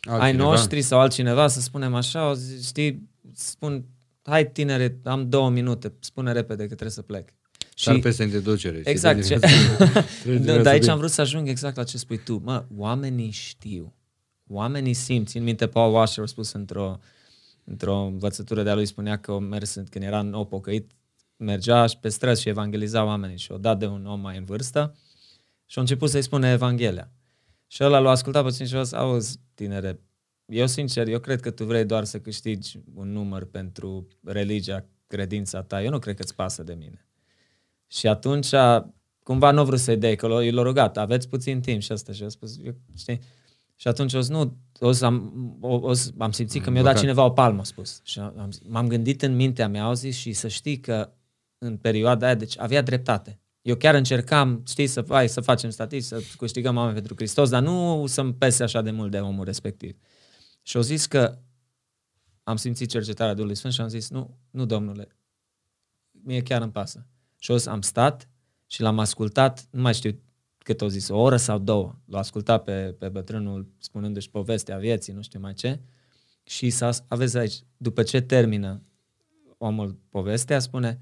altcineva. ai noștri sau altcineva, să spunem așa, o zi, știi, spun, hai tinere, am două minute, spune repede că trebuie să plec. Și Dar peste introducere. Exact. Ce... de aici am vrut să ajung exact la ce spui tu. Mă, oamenii știu. Oamenii simt. Țin minte, Paul Washer a spus într-o, într-o învățătură de-a lui, spunea că o mers, când era nou pocăit, mergea pe străzi și evangeliza oamenii și o dat de un om mai în vârstă și a început să-i spune Evanghelia. Și ăla l-a ascultat puțin și a zis, auzi, tinere, eu, sincer, eu cred că tu vrei doar să câștigi un număr pentru religia, credința ta. Eu nu cred că îți pasă de mine. Și atunci, cumva nu vreau să-i dai, că i l-a rugat, aveți puțin timp și asta. Și a spus, eu, știi, Și atunci o să nu, o să am, o, o să, am simțit că mi-a dat cineva o palmă, a spus. Și am, m-am gândit în mintea mea, au zis, și să știi că în perioada aia, deci avea dreptate. Eu chiar încercam, știi, să, hai, să facem statistici, să câștigăm oameni pentru Hristos, dar nu să-mi pese așa de mult de omul respectiv. Și au zis că am simțit cercetarea Duhului Sfânt și am zis, nu, nu, domnule, mie chiar îmi pasă. Și o am stat și l-am ascultat, nu mai știu cât o zis, o oră sau două. L-a ascultat pe, pe bătrânul spunându-și povestea vieții, nu știu mai ce. Și să aveți aici, după ce termină omul povestea, spune,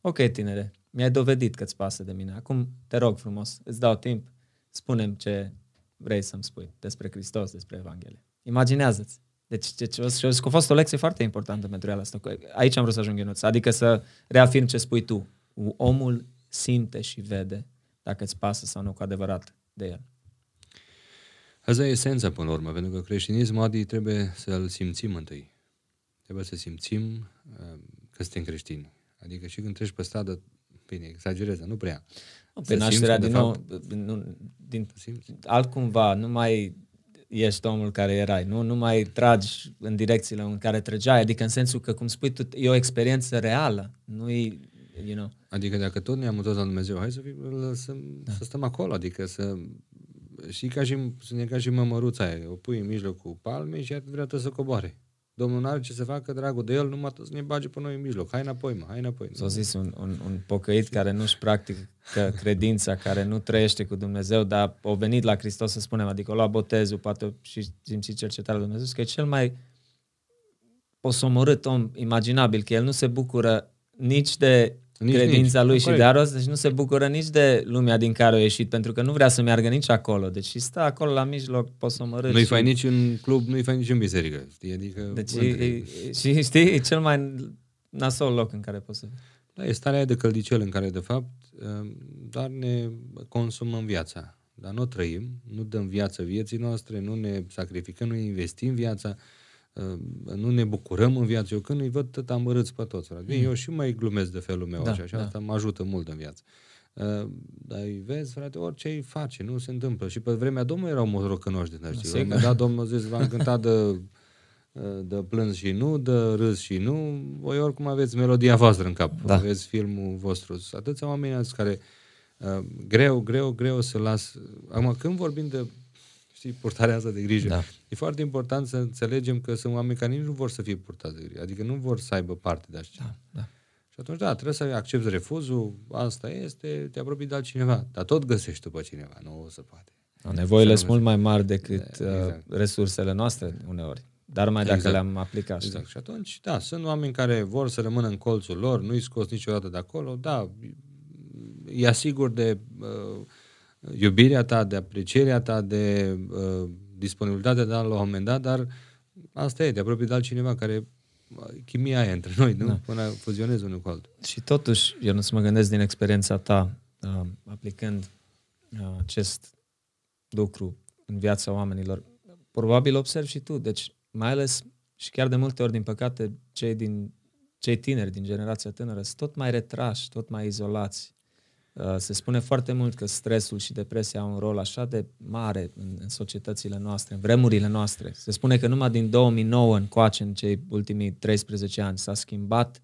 ok, tinere, mi-ai dovedit că îți pasă de mine. Acum te rog frumos, îți dau timp, spunem ce vrei să-mi spui despre Hristos, despre Evanghelie. Imaginează-ți. Deci, deci și a fost o lecție foarte importantă pentru el asta. Aici am vrut să ajung în Adică să reafirm ce spui tu. Omul simte și vede dacă îți pasă sau nu cu adevărat de el. Asta e esența până la urmă, pentru că creștinismul, Adi, trebuie să-l simțim întâi. Trebuie să simțim uh, că suntem creștini. Adică și când treci pe stradă, bine, exagerez, nu prea. Pe nașterea din nou, nu, din, altcumva, nu mai ești omul care erai, nu? Nu mai tragi în direcțiile în care trăgeai, adică în sensul că, cum spui tu, e o experiență reală, nu e, you know. Adică dacă tot ne-am mutat la Dumnezeu, hai să, fim, să, da. să stăm acolo, adică să și ca și, să ne ca și mămăruța aia, o pui în mijlocul palmei și ea vrea să coboare. Domnul nu are ce să facă dragul de el, numai să ne bage pe noi în mijloc. Hai înapoi, mă, hai înapoi. S-a zis un, un, un pocăit care nu-și practică credința, care nu trăiește cu Dumnezeu, dar a venit la Hristos să spunem, adică la botezul, poate și simți cercetarea lui Dumnezeu, că e cel mai posomorât om imaginabil, că el nu se bucură nici de nici, credința nici. lui și de aros, deci nu se bucură nici de lumea din care a ieșit, pentru că nu vrea să meargă nici acolo. Deci stă acolo la mijloc, poți să mă Nu-i și... faci nici în club, nu-i faci nici în biserică. Știi? Adică, deci e, și știi, e cel mai nasol loc în care poți să Da, e starea de căldicel în care, de fapt, um, doar ne consumăm viața. Dar nu trăim, nu dăm viață vieții noastre, nu ne sacrificăm, nu investim viața, nu ne bucurăm în viață. Eu când îi văd, tot amărâți pe toți. Frate. Bine, mm. eu și mai glumesc de felul meu da, așa, și da. asta mă ajută mult în viață. Uh, dar îi vezi, frate, orice îi face, nu se întâmplă. Și pe vremea Domnului erau morocănoși din ăștia. La dat Domnul zis, v-am cântat de, de plâns și nu, de râs și nu, voi oricum aveți melodia voastră în cap, da. aveți filmul vostru. Atâția oameni care uh, greu, greu, greu să las. Acum, când vorbim de știi, purtarea asta de grijă. Da. E foarte important să înțelegem că sunt oameni care nici nu vor să fie purtați de grijă, adică nu vor să aibă parte de așa. Da, da. Și atunci, da, trebuie să accepti refuzul, asta este, te apropii de altcineva, dar tot găsești tu pe cineva, nu o să poate. Nevoile sunt mult mai mari decât uh, exact. resursele noastre uneori. Dar mai dacă exact. le-am aplicat. Exact. Și atunci, da, sunt oameni care vor să rămână în colțul lor, nu-i scos niciodată de acolo, da, e asigur de uh, iubirea ta, de aprecierea ta, de uh, disponibilitatea ta la un moment dat, dar asta e, de aproape de altcineva care chimia aia între noi, nu? Da. Până fuzionezi unul cu altul. Și totuși, eu nu să mă gândesc din experiența ta, uh, aplicând uh, acest lucru în viața oamenilor, probabil observi și tu, deci mai ales și chiar de multe ori, din păcate, cei din cei tineri din generația tânără sunt tot mai retrași, tot mai izolați, Uh, se spune foarte mult că stresul și depresia au un rol așa de mare în, în societățile noastre, în vremurile noastre. Se spune că numai din 2009 încoace, în cei ultimii 13 ani, s-a schimbat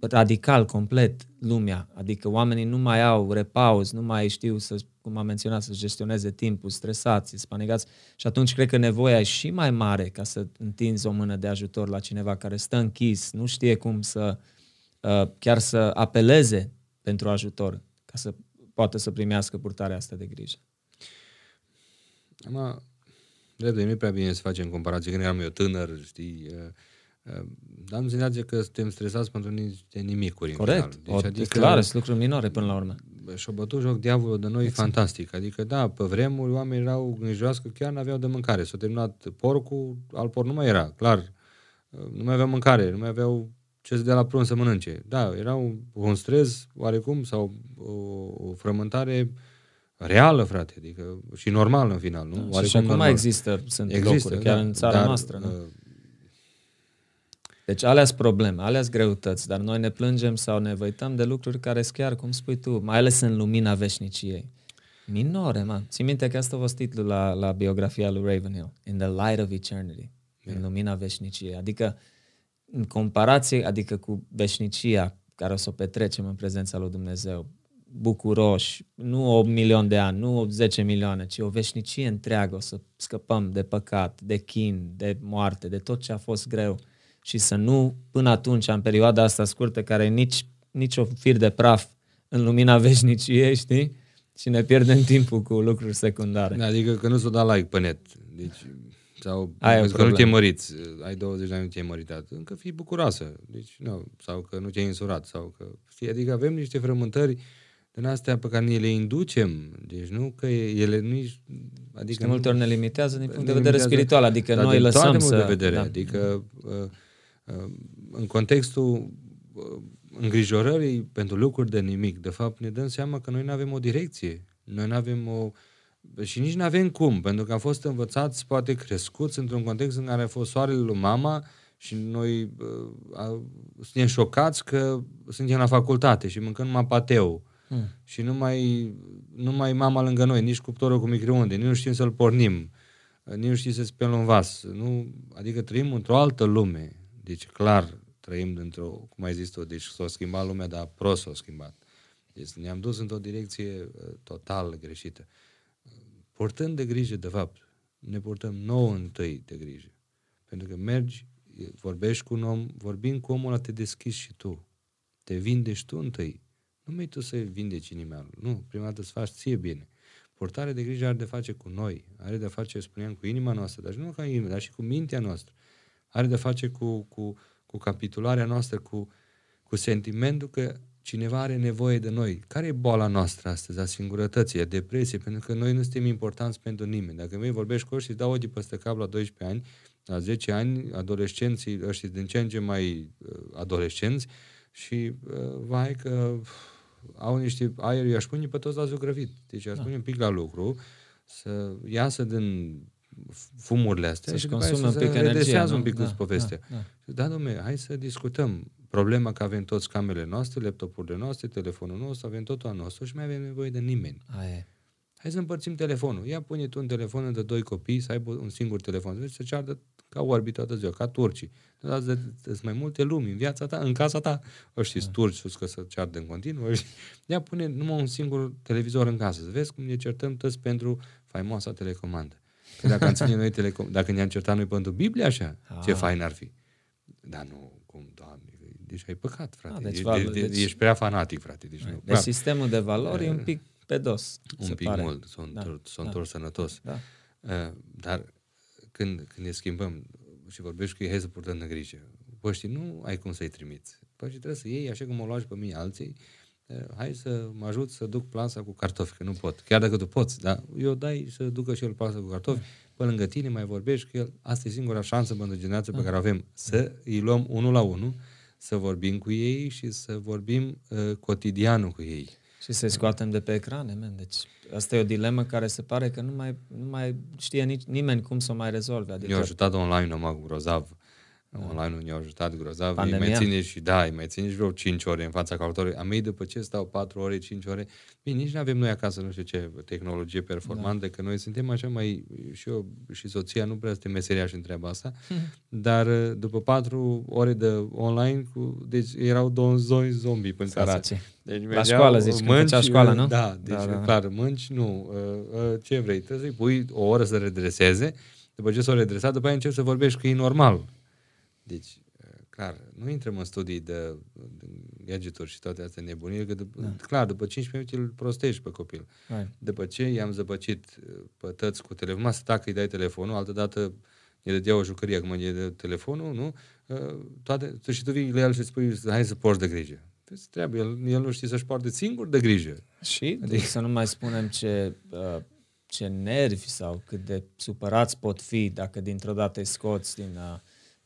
radical, complet lumea. Adică oamenii nu mai au repaus, nu mai știu, să, cum am menționat, să gestioneze timpul, stresați, spanigați. Și atunci cred că nevoia e și mai mare ca să întinzi o mână de ajutor la cineva care stă închis, nu știe cum să uh, chiar să apeleze pentru ajutor, ca să poată să primească purtarea asta de grijă. Am, drept, nu e prea bine să facem comparație. Când eram eu tânăr, știi, dar am senzația că suntem stresați pentru niște nimicuri. Corect. Deci, o, adică, clar, sunt lucruri minore până la urmă. Și-o bătut joc diavolul de noi exact. fantastic. Adică, da, pe vremuri oamenii erau îngrijorați că chiar n-aveau de mâncare. S-a terminat porcul, al porc nu mai era, clar. Nu mai aveau mâncare, nu mai aveau ce se dea la prun să mănânce. Da, era un, un stres oarecum sau o, o frământare reală, frate, adică și normal în final, nu? Da, și acum mai există, sunt există, locuri, chiar da, în țara dar, noastră, nu? Uh, deci alea sunt probleme, alea sunt greutăți, dar noi ne plângem sau ne văităm de lucruri care sunt chiar, cum spui tu, mai ales în lumina veșniciei. Minore, man. Ții minte că asta a fost titlul la, la biografia lui Ravenhill. In the light of eternity. Yeah. În lumina veșniciei. Adică, în comparație, adică cu veșnicia care o să o petrecem în prezența lui Dumnezeu, bucuroși, nu o milion de ani, nu 10 milioane, ci o veșnicie întreagă, o să scăpăm de păcat, de chin, de moarte, de tot ce a fost greu și să nu, până atunci, în perioada asta scurtă, care nici, nici o fir de praf în lumina veșniciei, știi? Și ne pierdem timpul cu lucruri secundare. Da, adică că nu s-o da like pe net. Deci, sau Aia că nu te-ai mărit, ai 20 de ani, nu te-ai măritat. Încă fii bucuroasă. Deci, nu, sau că nu te-ai însurat. Sau că, știi, adică avem niște frământări din astea pe care ne le inducem. Deci nu că ele nu Adică și de multe ori ne limitează din punct de vedere spiritual, adică noi din lăsăm să... de vedere, da. adică uh, uh, în contextul uh, îngrijorării pentru lucruri de nimic, de fapt ne dăm seama că noi nu avem o direcție, noi nu avem o... și nici nu avem cum, pentru că am fost învățați, poate crescuți într-un context în care a fost soarele lui mama și noi uh, suntem șocați că suntem la facultate și mâncăm numai pateu Hmm. Și nu mai, nu mai mama lângă noi, nici cuptorul cu microunde, nici nu știm să-l pornim, nici nu știm să spelăm un vas. Nu, adică trăim într-o altă lume. Deci clar trăim într-o, cum ai zis tu, deci s-a schimbat lumea, dar prost s-a schimbat. Deci ne-am dus într-o direcție uh, total greșită. Purtând de grijă, de fapt, ne purtăm nouă întâi de grijă. Pentru că mergi, vorbești cu un om, vorbind cu omul ăla, te deschizi și tu. Te vindești tu întâi. Nu mai tu să vindeci inima. Nu, prima dată să faci ție bine. Portarea de grijă are de face cu noi, are de face, spuneam, cu inima noastră, dar și nu ca inima, dar și cu mintea noastră. Are de face cu, cu, cu capitularea noastră, cu, cu sentimentul că cineva are nevoie de noi. Care e boala noastră astăzi? A singurătății, a depresie, pentru că noi nu suntem importanți pentru nimeni. Dacă mi vorbești cu și dau ochii peste cap la 12 ani, la 10 ani, adolescenții ăștia din ce în ce mai uh, adolescenți și uh, vai că uh, au niște aer, i-aș pune pe toți la zugrăvit. Deci aș da. pune un pic la lucru, să iasă din fumurile astea și consume un pic energie, un pic da, povestea. Da, da. da, domne, hai să discutăm problema că avem toți camerele noastre, laptopurile noastre, telefonul nostru, avem totul al nostru și mai avem nevoie de nimeni. Aia. Hai să împărțim telefonul. Ia pune tu un telefon între doi copii, să aibă un singur telefon. Să se ceartă ca orbi toată ziua, ca turcii. Sunt mai multe lumi în viața ta, în casa ta. Ăștia da. turci că să ceartă în continuu. Ia pune numai un singur televizor în casă. Să vezi cum ne certăm toți pentru faimoasa telecomandă. Că dacă, am ține noi telecom- dacă ne-am certat noi pentru Biblie așa, ah. ce fain ar fi. Dar nu, cum, Doamne, deci ai păcat, frate. A, deci, ești, val- deci, ești prea fanatic, frate. Deci, nu, deci sistemul de valori e un pic pe dos. Un pic pare. mult, sunt da, sunt da, sănătos. Da. Uh, dar când, când ne schimbăm și vorbești cu ei, hai să purtăm de grijă. Păi știi, nu ai cum să-i trimiți. Păi trebuie să iei, așa cum o luași pe mine alții, uh, hai să mă ajut să duc plasa cu cartofi, că nu pot. Chiar dacă tu poți, dar eu dai să ducă și el plasa cu cartofi, pe lângă tine mai vorbești cu el. Asta e singura șansă pentru generația pe da. care avem. Să îi luăm unul la unul, să vorbim cu ei și să vorbim uh, cotidianul cu ei. Și să-i scoatem de pe ecrane, man. Deci asta e o dilemă care se pare că nu mai, nu mai știe nici, nimeni cum să o mai rezolve. Adică... Eu ajutat online numai grozav. Da. Online ne-au ajutat grozav. Pandemia. Îi mai ține și, da, îi mai ține și vreo 5 ore în fața calculatorului. Am ei după ce stau 4 ore, 5 ore. Bine, nici nu avem noi acasă, nu știu ce, tehnologie performantă, da. că noi suntem așa mai, și eu și soția nu prea suntem meseriași în treaba asta, dar uh, după 4 ore de online, cu, deci erau două zoi zombie până casă. Deci la școală, zici, mânci, când școală, nu? Da, deci da, da. clar, mânci, nu. Uh, uh, ce vrei? Trebuie să-i pui o oră să redreseze, după ce s-o redresat, după aia începi să vorbești cu ei normal. Deci, clar, nu intrăm în studii de, de gadgeturi și toate astea nebunii, că, după, da. clar, după 15 minute îl prostești pe copil. Hai. După ce i-am zăpăcit pe tăți cu telefonul, să tacă îi dai telefonul, altă dată ne dădea o jucărie, acum e de telefonul, nu? Toate, și tu vii la el și spui, hai să porți de grijă. Deci trebuie, el, el nu știe să-și poarte singur de grijă. Și adică... să nu mai spunem ce, uh, ce nervi sau cât de supărați pot fi dacă dintr-o dată îi scoți din...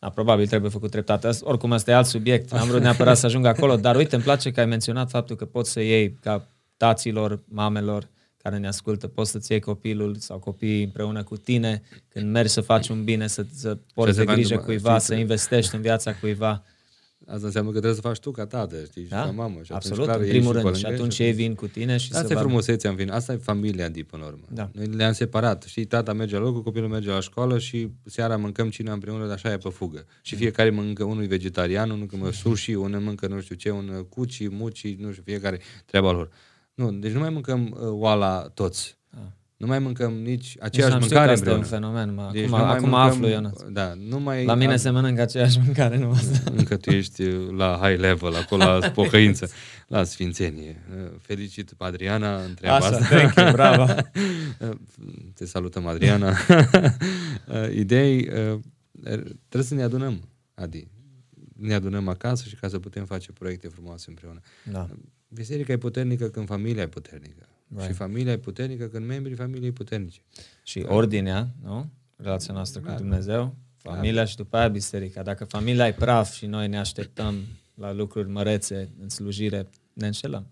Uh, da, probabil trebuie făcut treptate. Oricum, ăsta e alt subiect. N-am vrut neapărat să ajung acolo, dar uite, îmi place că ai menționat faptul că poți să iei ca taților, mamelor care ne ascultă, poți să-ți iei copilul sau copiii împreună cu tine când mergi să faci un bine, să, să porți de grijă cuiva, să investești în viața cuiva Asta înseamnă că trebuie să faci tu ca tată, știi, da? și ca mamă. Și Absolut, clar, în primul rând. Și atunci ei vin cu tine și Asta să e frumusețea în vin. Asta e familia din până la urmă. Da. Noi le-am separat. Știi, tata merge la locul, copilul merge la școală și seara mâncăm cine împreună, dar așa e pe fugă. Și fiecare mănâncă, unul e vegetarian, unul mănâncă sushi, unul mănâncă nu știu ce, un cuci, muci, nu știu, fiecare treaba lor. Nu, deci nu mai mâncăm uh, oala toți. Nu mai mâncăm nici aceeași mâncare asta e un fenomen. Mă. Deci acum nu mai acum mâncăm, aflu, Ionuț. Da, nu mai... La mine se mănâncă aceeași mâncare, nu asta. Încă tu ești la high level, acolo la pocăință, la sfințenie. Felicit pe Adriana, întreabă Așa, asta. thank you, bravo. Te salutăm, Adriana. Idei, trebuie să ne adunăm, Adi. Ne adunăm acasă și ca să putem face proiecte frumoase împreună. Da. Biserica e puternică când familia e puternică. Right. Și familia e puternică când membrii familiei e puternice. Și ordinea, nu? Relația noastră cu Dumnezeu, familia da. și după aia biserica. Dacă familia e praf și noi ne așteptăm la lucruri mărețe în slujire, ne înșelăm.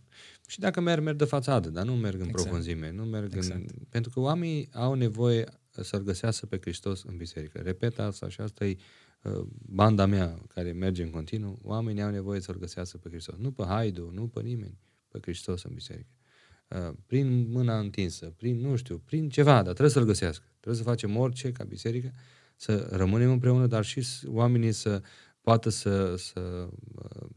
Și dacă merg, merg de fațadă, dar nu merg în exact. profunzime. Nu merg exact. în... Pentru că oamenii au nevoie să-L găsească pe Hristos în biserică. Repet asta și asta e uh, banda mea care merge în continuu. Oamenii au nevoie să-L găsească pe Hristos. Nu pe Haidu, nu pe nimeni, pe Hristos în biserică. Uh, prin mâna întinsă, prin, nu știu, prin ceva, dar trebuie să-L găsească. Trebuie să facem orice ca biserică, să rămânem împreună, dar și oamenii să poată să, să uh,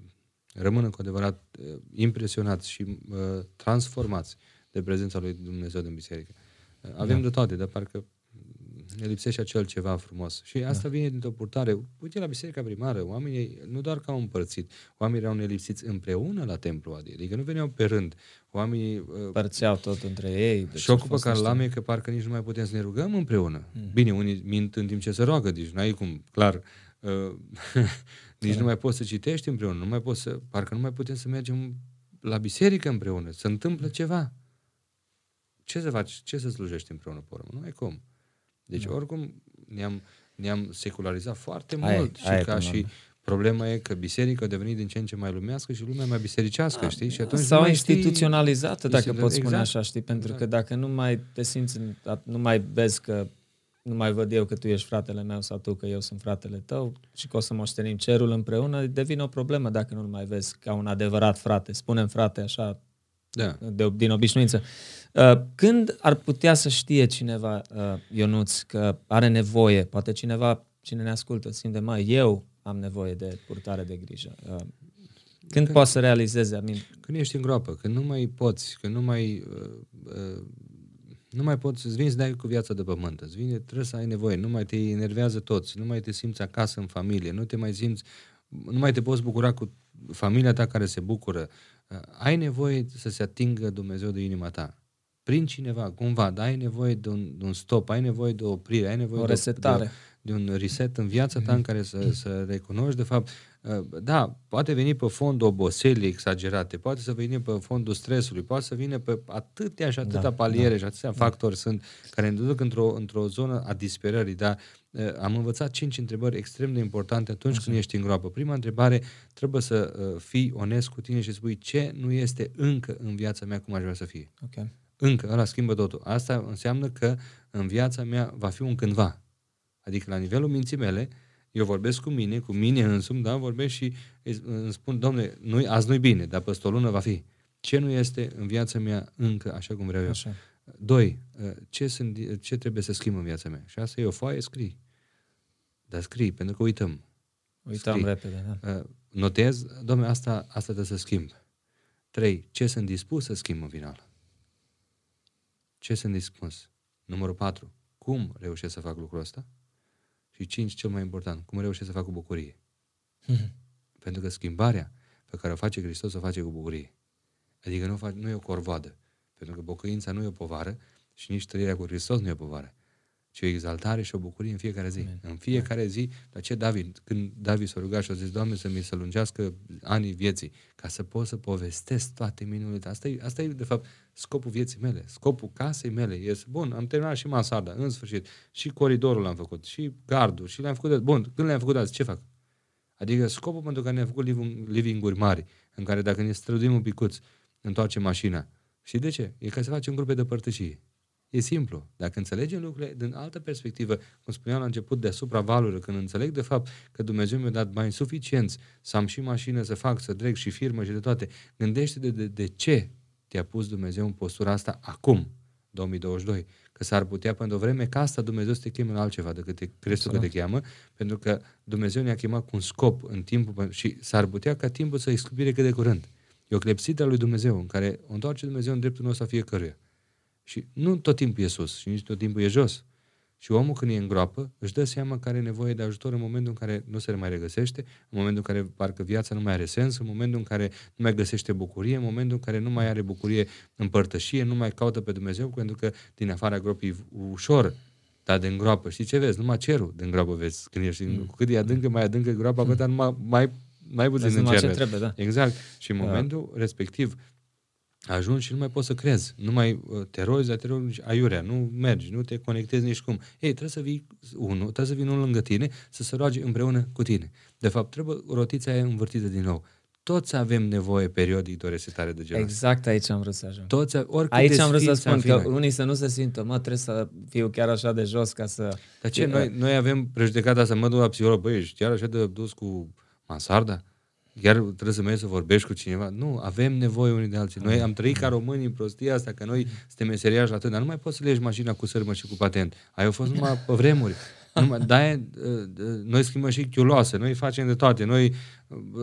rămână cu adevărat uh, impresionați și uh, transformați de prezența lui Dumnezeu din biserică. Uh, avem da. de toate, dar parcă ne lipsește acel ceva frumos. Și asta da. vine dintr-o purtare. Uite la biserica primară, oamenii nu doar că au împărțit, oamenii erau nelipsiți împreună la templu, adică nu veneau pe rând. Oamenii uh, părțeau tot între ei. Deci șocul pe care l-am e că parcă nici nu mai putem să ne rugăm împreună. Mm. Bine, unii mint în timp ce se roagă, deci n-ai cum, clar. Uh, nici da. nu mai poți să citești împreună, nu mai poți să, parcă nu mai putem să mergem la biserică împreună, se întâmplă ceva. Ce să faci? Ce să slujești împreună pe urmă? Nu ai cum. Deci, da. oricum, ne-am, ne-am secularizat foarte aia, mult aia și ca și problema e că biserica a devenit din ce în ce mai lumească și lumea mai bisericească, a, știi? Și atunci sau instituționalizată, dacă pot spune exact. așa, știi? Pentru exact. că dacă nu mai te simți, nu mai vezi că nu mai văd eu că tu ești fratele meu sau tu că eu sunt fratele tău și că o să moștenim cerul împreună, devine o problemă dacă nu-l mai vezi ca un adevărat frate. Spunem frate așa da. de, din obișnuință. Uh, când ar putea să știe cineva, uh, Ionuț, că are nevoie, poate cineva, cine ne ascultă, simte, mai eu am nevoie de purtare de grijă. Uh, când, când poate să realizeze? Amin? Când ești în groapă, când nu mai poți, când nu mai... Uh, uh, nu mai poți, îți vine să dai cu viața de pământ, îți vine, trebuie să ai nevoie, nu mai te enervează toți, nu mai te simți acasă în familie, nu te mai simți, nu mai te poți bucura cu familia ta care se bucură. Uh, ai nevoie să se atingă Dumnezeu de inima ta prin cineva, cumva, dar ai nevoie de un, de un stop, ai nevoie de o oprire, ai nevoie o resetare. De, de, de un reset în viața ta în care să, să recunoști, de fapt, uh, da, poate veni pe fondul oboselii exagerate, poate să veni pe fondul stresului, poate să vină pe atâtea și atâtea da, paliere da, și atâtea da. factori sunt care ne duc într-o, într-o zonă a disperării, dar uh, am învățat cinci întrebări extrem de importante atunci Așa. când ești în groapă. Prima întrebare, trebuie să uh, fii onest cu tine și să spui ce nu este încă în viața mea cum aș vrea să fie. Okay. Încă, ăla schimbă totul. Asta înseamnă că în viața mea va fi un cândva. Adică la nivelul minții mele, eu vorbesc cu mine, cu mine însumi, da, vorbesc și îmi spun, domnule, nu, azi nu-i bine, dar peste o lună va fi. Ce nu este în viața mea încă așa cum vreau eu? Așa. Doi, ce, sunt, ce trebuie să schimb în viața mea? Și asta e o foaie, scrii. Dar scrii, pentru că uităm. Uităm scrii. repede, da. Notez, domnule, asta, asta trebuie să schimb. Trei, ce sunt dispus să schimb în final? Ce sunt dispus? Numărul 4. Cum reușesc să fac lucrul ăsta? Și 5. Cel mai important. Cum reușesc să fac cu bucurie? Pentru că schimbarea pe care o face Hristos o face cu bucurie. Adică nu, fac, nu e o corvoadă. Pentru că bocăința nu e o povară și nici trăirea cu Hristos nu e o povară ci o exaltare și o bucurie în fiecare zi. Amen. În fiecare zi, dar ce David, când David s-a rugat și a zis, Doamne, să mi se lungească anii vieții, ca să pot să povestesc toate minunile. Asta e, asta e, de fapt, scopul vieții mele, scopul casei mele. Este, bun, am terminat și masada, în sfârșit, și coridorul l-am făcut, și gardul, și le-am făcut, de, bun, când le-am făcut azi, ce fac? Adică scopul pentru care ne-am făcut living-uri mari, în care dacă ne străduim un picuț, întoarcem mașina. Și de ce? E ca să facem grupe de părtășie. E simplu. Dacă înțelegem lucrurile din altă perspectivă, cum spuneam la început, deasupra valurilor, când înțeleg de fapt că Dumnezeu mi-a dat bani suficienți să am și mașină să fac, să trec și firmă și de toate, gândește de, de, de ce te-a pus Dumnezeu în postura asta acum, 2022. Că s-ar putea pentru o vreme ca asta Dumnezeu să te cheme la altceva decât te crezi că te cheamă, pentru că Dumnezeu ne-a chemat cu un scop în timpul și s-ar putea ca timpul să expire cât de curând. E o clepsită a lui Dumnezeu în care o întoarce Dumnezeu în dreptul nostru a fiecăruia. Și nu tot timpul e sus și nici tot timpul e jos. Și omul când e în groapă, își dă seama că are nevoie de ajutor în momentul în care nu se mai regăsește, în momentul în care parcă viața nu mai are sens, în momentul în care nu mai găsește bucurie, în momentul în care nu mai are bucurie în părtășie, nu mai caută pe Dumnezeu, pentru că din afara gropii e ușor, dar din groapă, știi ce vezi? Numai cerul din groapă vezi. Când ești, mm. cu cât e adâncă, mai adâncă groapa, mm. cu mai, mai, mai puțin în cer. Ce trebuie, da. Exact. Și în da. momentul da. respectiv, ajungi și nu mai poți să crezi. Nu mai uh, te rozi, dar te rogi aiurea, nu mergi, nu te conectezi nici cum. Ei, trebuie să vii unul, trebuie să vină unul lângă tine, să se roage împreună cu tine. De fapt, trebuie rotița aia învârtită din nou. Toți avem nevoie periodic de o resetare de genul Exact aici am vrut să ajung. Toți, aici am vrut să spun că unii să nu se simtă, mă, trebuie să fiu chiar așa de jos ca să... Dar ce, noi, noi avem prejudecata să mă duc la psiholog, băi, ești chiar așa de dus cu mansarda? Chiar trebuie să mergi să vorbești cu cineva. Nu, avem nevoie unii de alții. Noi am trăit ca români în prostia asta, că noi suntem meseriași la atât, dar nu mai poți să legi mașina cu sârmă și cu patent. Ai fost numai pe vremuri. Numai, da, noi schimbăm și chiuloase, noi facem de toate, noi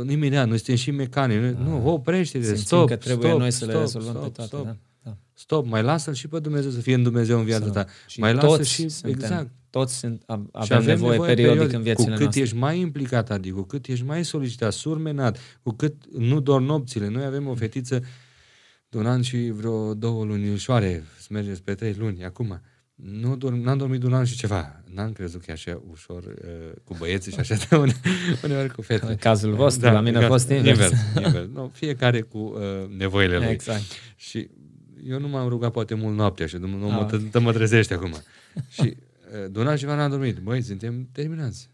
imediat, noi suntem și mecanici. Noi, nu, oprește-te, stop, că trebuie stop, noi să stop, le rezolvăm stop, pe toate. Stop. Da? Da. Stop, mai lasă-l și pe Dumnezeu să fie în Dumnezeu în viața ta. Și mai toți lasă și suntem, exact. Toți sunt, avem, și avem nevoie, nevoie periodic, periodic în viețile Cu cât noastre. ești mai implicat, adică cu cât ești mai solicitat, surmenat, cu cât nu doar nopțile. Noi avem o fetiță de un an și vreo două luni ușoare, să mergem spre trei luni, acum. Nu dorm, n-am dormit de un an și ceva. N-am crezut că e așa ușor uh, cu băieții și așa de une, uneori cu fete. În cazul vostru, da, la mine a fost invers. invers, invers. No, fiecare cu uh, nevoile lui. Exact. Și eu nu m-am rugat poate mult noaptea și nu mă, mă, mă trezește acum. și de un an și n-am dormit. Băi, suntem terminați.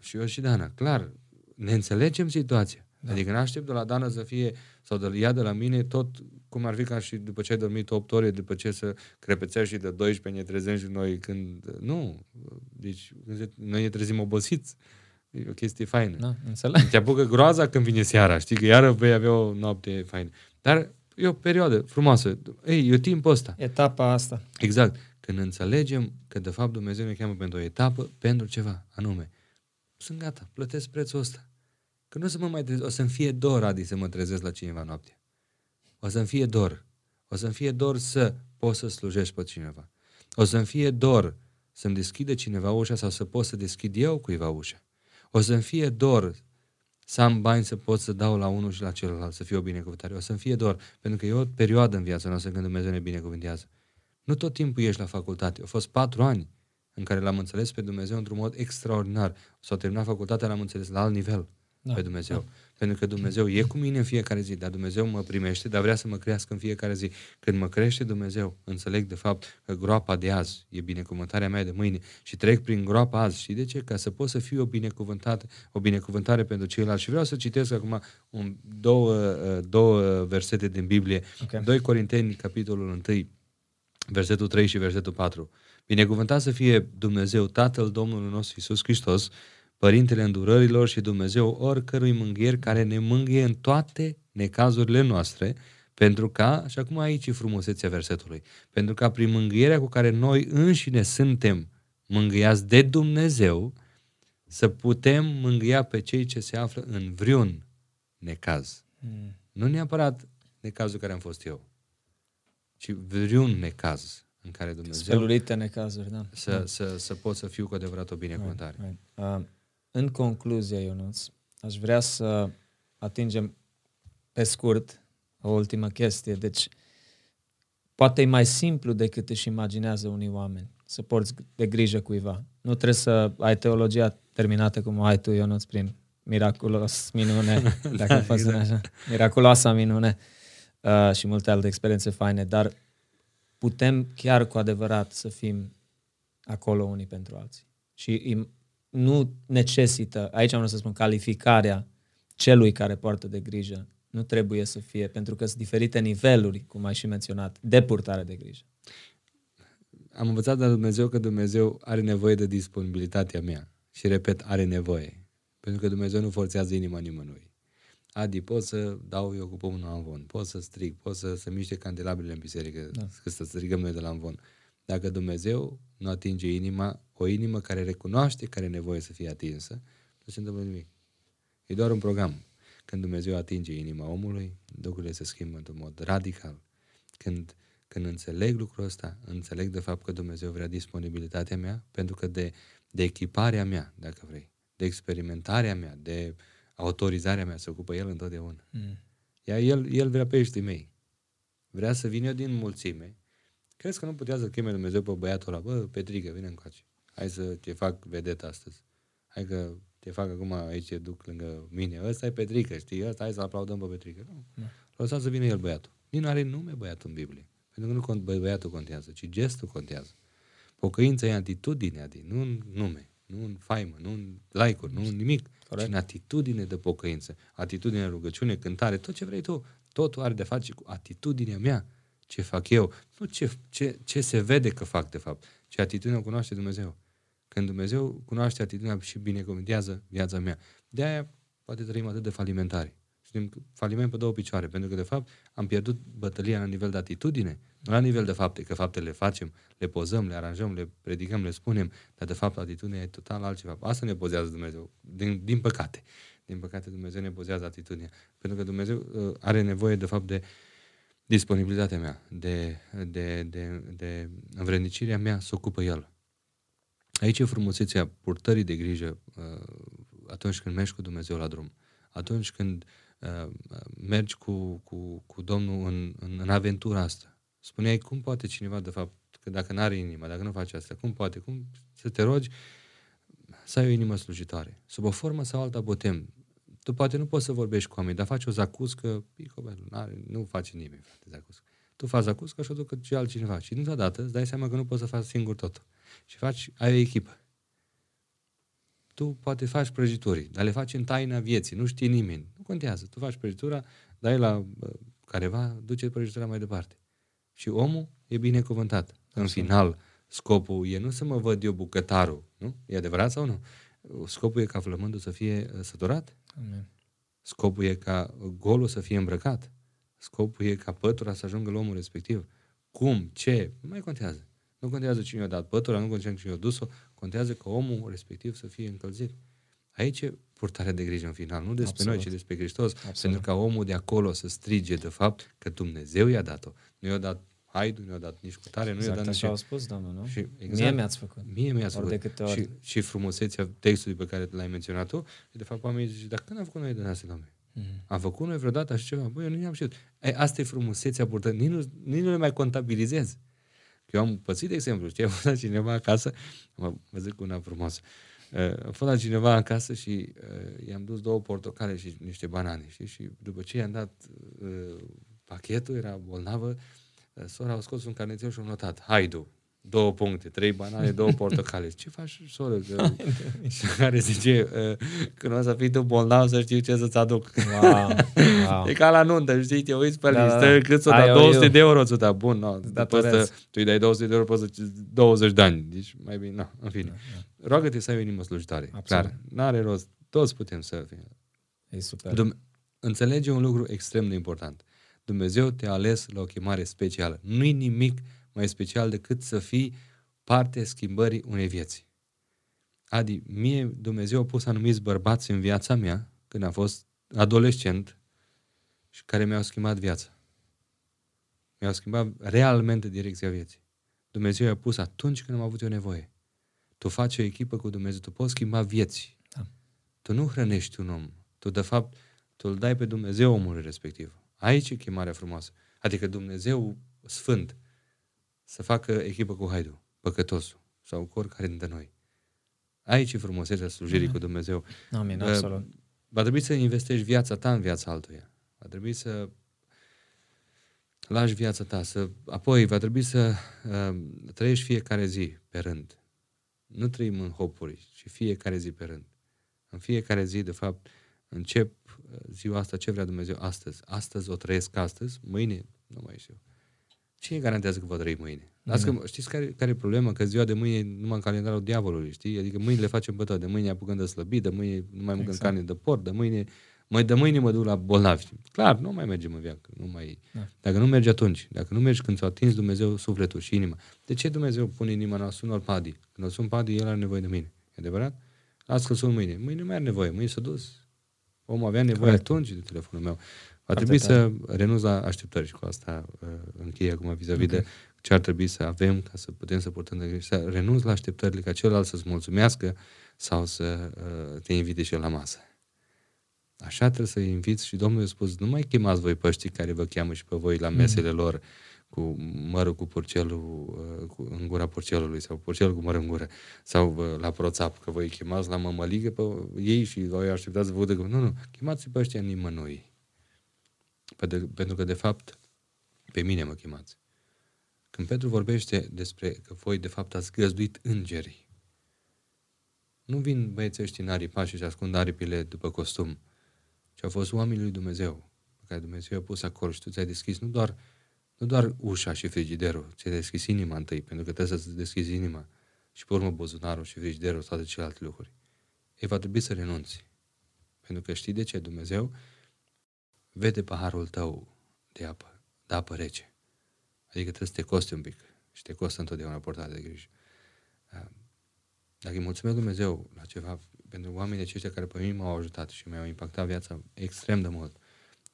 Și eu și Dana. Clar, ne înțelegem situația. Da. Adică nu aștept de la Dana să fie, sau de ea de la mine, tot cum ar fi ca și după ce ai dormit 8 ore, după ce să crepețești și de 12 ne trezim și noi când... Nu. Deci noi ne trezim obosiți. E o chestie faină. Da, înțeleg. Te apucă groaza când vine seara. Știi că iară vei avea o noapte faină. Dar e o perioadă frumoasă. Ei, e timpul ăsta. Etapa asta. Exact. Când înțelegem că de fapt Dumnezeu ne cheamă pentru o etapă, pentru ceva anume, sunt gata, plătesc prețul ăsta. Că nu o să mă mai trezesc, o să-mi fie dor, Adi, să mă trezesc la cineva noaptea. O să-mi fie dor. O să-mi fie dor să pot să slujești pe cineva. O să-mi fie dor să-mi deschide cineva ușa sau să pot să deschid eu cuiva ușa. O să-mi fie dor să am bani să pot să dau la unul și la celălalt, să fie o binecuvântare. O să-mi fie dor, pentru că e o perioadă în viața noastră când Dumnezeu ne binecuvântează. Nu tot timpul ești la facultate. Au fost patru ani în care l-am înțeles pe Dumnezeu într-un mod extraordinar. S-au terminat facultatea, l-am înțeles la alt nivel da, pe Dumnezeu. Da. Pentru că Dumnezeu e cu mine în fiecare zi, dar Dumnezeu mă primește, dar vrea să mă crească în fiecare zi. Când mă crește Dumnezeu, înțeleg de fapt că groapa de azi e binecuvântarea mea de mâine și trec prin groapa azi. Și de ce? Ca să pot să fiu o binecuvântare, o binecuvântare pentru ceilalți. Și vreau să citesc acum un, două, două versete din Biblie. Okay. 2 Corinteni, capitolul 1, versetul 3 și versetul 4. Binecuvântat să fie Dumnezeu, Tatăl Domnului nostru Isus Hristos, Părintele îndurărilor și Dumnezeu oricărui mânghier care ne mângâie în toate necazurile noastre, pentru ca, și acum aici e frumusețea versetului, pentru ca prin mângâierea cu care noi înșine suntem mângâiați de Dumnezeu, să putem mângâia pe cei ce se află în vreun necaz. Mm. Nu neapărat necazul care am fost eu, ci vreun necaz în care Dumnezeu... Spelurite necazuri, da. Să, da. Să, să pot să fiu cu adevărat o binecuvântare. Right, right. Uh, în concluzie, Ionuț, aș vrea să atingem pe scurt o ultimă chestie. Deci, poate e mai simplu decât își imaginează unii oameni să porți de grijă cuiva. Nu trebuie să ai teologia terminată cum o ai tu, Ionuț, prin miraculos minune, dacă da, poți exact. așa, miraculoasa minune uh, și multe alte experiențe faine, dar putem chiar cu adevărat să fim acolo unii pentru alții. Și nu necesită, aici am vrut să spun, calificarea celui care poartă de grijă nu trebuie să fie, pentru că sunt diferite niveluri, cum ai și menționat, de purtare de grijă. am învățat de la Dumnezeu că Dumnezeu are nevoie de disponibilitatea mea. Și repet, are nevoie. Pentru că Dumnezeu nu forțează inima nimănui. Adi, pot să dau eu cu pomul la Amvon, pot să strig, pot să, să miște candelabrele în biserică, da. să strigăm noi de la Amvon. Dacă Dumnezeu nu atinge inima, o inimă care recunoaște că are nevoie să fie atinsă, nu se întâmplă nimic. E doar un program. Când Dumnezeu atinge inima omului, lucrurile se schimbă într-un mod radical. Când, când înțeleg lucrul ăsta, înțeleg de fapt că Dumnezeu vrea disponibilitatea mea, pentru că de, de echiparea mea, dacă vrei, de experimentarea mea, de autorizarea mea se ocupă El întotdeauna. Mm. Iar el, el vrea peștii mei. Vrea să vin eu din mulțime. Crezi că nu putea să cheme Dumnezeu pe băiatul ăla? Bă, Petrică, vine încoace. Hai să te fac vedet astăzi. Hai că te fac acum aici, te duc lângă mine. Ăsta e Petrică, știi? Ăsta, hai să aplaudăm pe Petrică. Nu. Da. Lăsați să vină el băiatul. Nici nu are nume băiatul în Biblie. Pentru că nu băiatul contează, ci gestul contează. Pocăința e atitudinea din, nu nume, nu în faimă, nu în like-uri, nu în nimic, Corect. ci în atitudine de pocăință, atitudine de rugăciune, cântare, tot ce vrei tu, totul are de face cu atitudinea mea, ce fac eu, nu ce, ce, ce se vede că fac de fapt, ce atitudine o cunoaște Dumnezeu. Când Dumnezeu cunoaște atitudinea și binecuvântează viața mea. De aia poate trăim atât de falimentari. Știm, faliment pe două picioare, pentru că, de fapt, am pierdut bătălia la nivel de atitudine, nu la nivel de fapte, că faptele le facem, le pozăm, le aranjăm, le predicăm, le spunem, dar, de fapt, atitudinea e total altceva. Asta ne pozează Dumnezeu, din, din păcate. Din păcate, Dumnezeu ne pozează atitudinea. Pentru că Dumnezeu uh, are nevoie, de fapt, de disponibilitatea mea, de, de, de, de învrednicirea mea să ocupă El. Aici e frumusețea purtării de grijă uh, atunci când mergi cu Dumnezeu la drum. Atunci când uh, mergi cu, cu, cu Domnul în, în, în aventura asta. Spuneai, cum poate cineva, de fapt, că dacă nu are inima, dacă nu face asta, cum poate? Cum să te rogi să ai o inimă slujitoare? Sub o formă sau alta botem. Tu poate nu poți să vorbești cu oameni, dar faci o zacuscă, picobel, nu face nimeni, frate, zacuscă. Tu faci zacuscă și o ducă și altcineva. Și dintr-o dată îți dai seama că nu poți să faci singur totul și faci, ai o echipă. Tu poate faci prăjituri, dar le faci în taina vieții, nu știe nimeni. Nu contează. Tu faci prăjitura, dai la careva, duce prăjitura mai departe. Și omul e binecuvântat. În final, scopul e nu să mă văd eu bucătarul, nu? E adevărat sau nu? Scopul e ca flămândul să fie uh, săturat. Amen. Scopul e ca golul să fie îmbrăcat. Scopul e ca pătura să ajungă la omul respectiv. Cum? Ce? Nu mai contează. Nu contează cine a dat pătura, nu contează cine a dus-o, contează că omul respectiv să fie încălzit. Aici e purtarea de grijă în final, nu despre Absolut. noi, ci despre Hristos. Absolut. Pentru ca omul de acolo să strige de fapt că Dumnezeu i-a dat-o. Nu i-a dat haidu, nu i-a dat nici cu tare, nu exact i-a dat nici... așa au spus, Domnul, nu? Și, exact, Mie mi-ați făcut. Mie mi-ați făcut. De câte ori. Și, și frumusețea textului pe care l-ai menționat tu, de fapt oamenii zice, dar când am făcut noi de asta, Doamne? Mm-hmm. Am făcut noi vreodată așa ceva? Băi, eu nu am știut. Ei, asta e frumusețea purtării. Nici nu, nici nu le mai contabilizez. Eu am pățit, de exemplu, știi, am fost la cineva acasă, am văzut cu una frumoasă, uh, am fost la cineva acasă și uh, i-am dus două portocale și niște banane, știi? Și după ce i-am dat uh, pachetul, era bolnavă, uh, sora a scos un carnețel și a notat, haidu, două puncte, trei banane, două portocale. Ce faci, soră? Că... și care zice, uh, când o să fii tu bolnav, să știu ce să-ți aduc. Wow, wow. e ca la nuntă, știi, te uiți pe da, listă, da. cât să da 200 eu. de euro ți da, bun, no, după asta, tu îi dai 200 de euro, poți să 20 de ani, deci mai bine, no, în fine. Da, da. Roagă-te să ai o inimă slujitoare, Absolut. clar, n-are rost, toți putem să fim. E super. Dum- înțelege un lucru extrem de important. Dumnezeu te-a ales la o chemare specială. Nu-i nimic mai special decât să fii parte schimbării unei vieți. Adi, mie Dumnezeu a pus anumiți bărbați în viața mea, când am fost adolescent, și care mi-au schimbat viața. Mi-au schimbat realmente direcția vieții. Dumnezeu i-a pus atunci când am avut eu nevoie. Tu faci o echipă cu Dumnezeu, tu poți schimba vieți. Da. Tu nu hrănești un om. Tu, de fapt, tu îl dai pe Dumnezeu omului respectiv. Aici e chemarea frumoasă. Adică Dumnezeu Sfânt să facă echipă cu Haidu, păcătosul, sau cu oricare dintre noi. Aici e frumusețea slujirii Amin. cu Dumnezeu. Amin, absolut. Va trebui să investești viața ta în viața altuia. Va trebui să lași viața ta, să, apoi va trebui să uh, trăiești fiecare zi pe rând. Nu trăim în hopuri, ci fiecare zi pe rând. În fiecare zi, de fapt, încep uh, ziua asta, ce vrea Dumnezeu astăzi. Astăzi o trăiesc astăzi, mâine nu mai știu. Cine garantează că va trăi mâine? Las că, știți care, care e problema? Că ziua de mâine e numai în calendarul diavolului, știi? Adică mâine le facem pe toate. De mâine apucăm de slăbit, de mâine nu mai mâncăm exact. carne de porc, de mâine, mai de mâine mă duc la bolnavi. Clar, nu mai mergem în viață. Nu mai... Da. Dacă nu mergi atunci, dacă nu mergi când ți-a atins Dumnezeu sufletul și inima. De ce Dumnezeu pune inima noastră? Sună Padi. Când o sun Padi, el are nevoie de mine. E adevărat? Las că sun mâine. Mâine nu mai are nevoie. Mâine s-a dus. Omul avea nevoie Correct. atunci de telefonul meu. Va trebui să renunț la așteptări și cu asta uh, încheie acum vis-a-vis okay. de ce ar trebui să avem ca să putem să purtăm de grijă, să renunț la așteptările ca celălalt să-ți mulțumească sau să uh, te invite și el la masă. Așa trebuie să inviți și Domnul a spus, nu mai chemați voi păștii care vă cheamă și pe voi la mhm. mesele lor cu mărul cu porcelul uh, cu, în gura porcelului sau porcelul cu măr în gură sau uh, la proțap, că voi chemați la mămăligă pe ei și voi așteptați să vă udă. Nu, nu, chemați pe ăștia nimănui. Pentru că, de fapt, pe mine mă chemați. Când Petru vorbește despre că voi, de fapt, ați găzduit îngerii, nu vin băieții ăștia în aripa și ascund aripile după costum, ci au fost oamenii lui Dumnezeu, pe care Dumnezeu a pus acolo și tu ți-ai deschis nu doar, nu doar ușa și frigiderul, ți-ai deschis inima întâi, pentru că trebuie să-ți deschizi inima și pe urmă buzunarul și frigiderul, toate celelalte lucruri. Ei va trebui să renunți. Pentru că știi de ce Dumnezeu vede paharul tău de apă, de apă rece. Adică trebuie să te coste un pic și te costă întotdeauna portarea de grijă. Dacă îi mulțumesc Dumnezeu la ceva, pentru oamenii aceștia care pe mine m-au ajutat și mi-au impactat viața extrem de mult,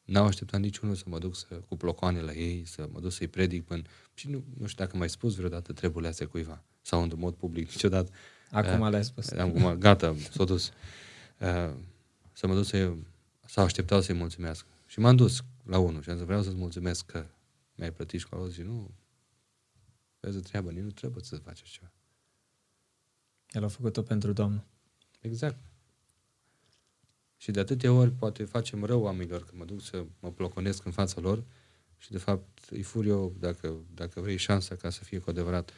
n-au așteptat niciunul să mă duc să, cu plocoane la ei, să mă duc să-i predic până... Și nu, nu știu dacă mai spus vreodată treburile astea cuiva sau într-un mod public niciodată. Acum uh, le-ai spus. Acum, gata, s-a dus. Uh, să mă duc să sau așteptau să-i mulțumesc. Și m-am dus la unul și am zis, vreau să-ți mulțumesc că mi-ai plătit școala și nu, vezi treabă, nici nu trebuie să faci așa ceva. El a făcut-o pentru Domnul. Exact. Și de atâtea ori poate facem rău oamenilor, că mă duc să mă ploconesc în fața lor și de fapt îi fur eu, dacă, dacă vrei, șansa ca să fie cu adevărat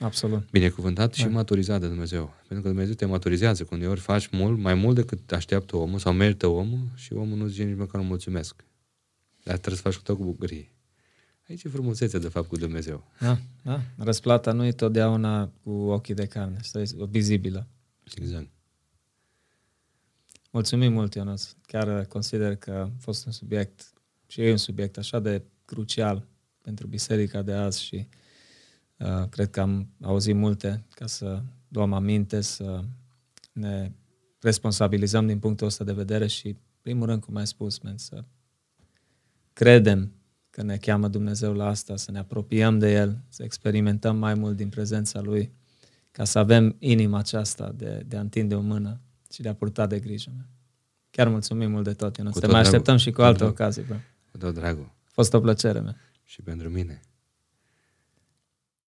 Absolut. binecuvântat și da. maturizat de Dumnezeu. Pentru că Dumnezeu te maturizează, când uneori faci mult, mai mult decât așteaptă omul sau merită omul și omul nu zice nici măcar nu mulțumesc. Dar trebuie să faci cu tot cu bucurie. Aici e frumusețea, de fapt, cu Dumnezeu. Da, da. Răsplata nu e totdeauna cu ochii de carne, este vizibilă. Exact. Mulțumim mult, Ionuț. Chiar consider că a fost un subiect și e un subiect așa de crucial pentru biserica de azi și uh, cred că am auzit multe ca să luăm aminte, să ne responsabilizăm din punctul ăsta de vedere și, primul rând, cum ai spus, men, să credem că ne cheamă Dumnezeu la asta, să ne apropiem de El, să experimentăm mai mult din prezența Lui, ca să avem inima aceasta de, de a întinde o mână și de a purta de grijă. Chiar mulțumim mult de tot, Ionuț. Te mai așteptăm și cu alte ocazii. Bă. Cu tot dragul. A fost o plăcere mea. Și pentru mine.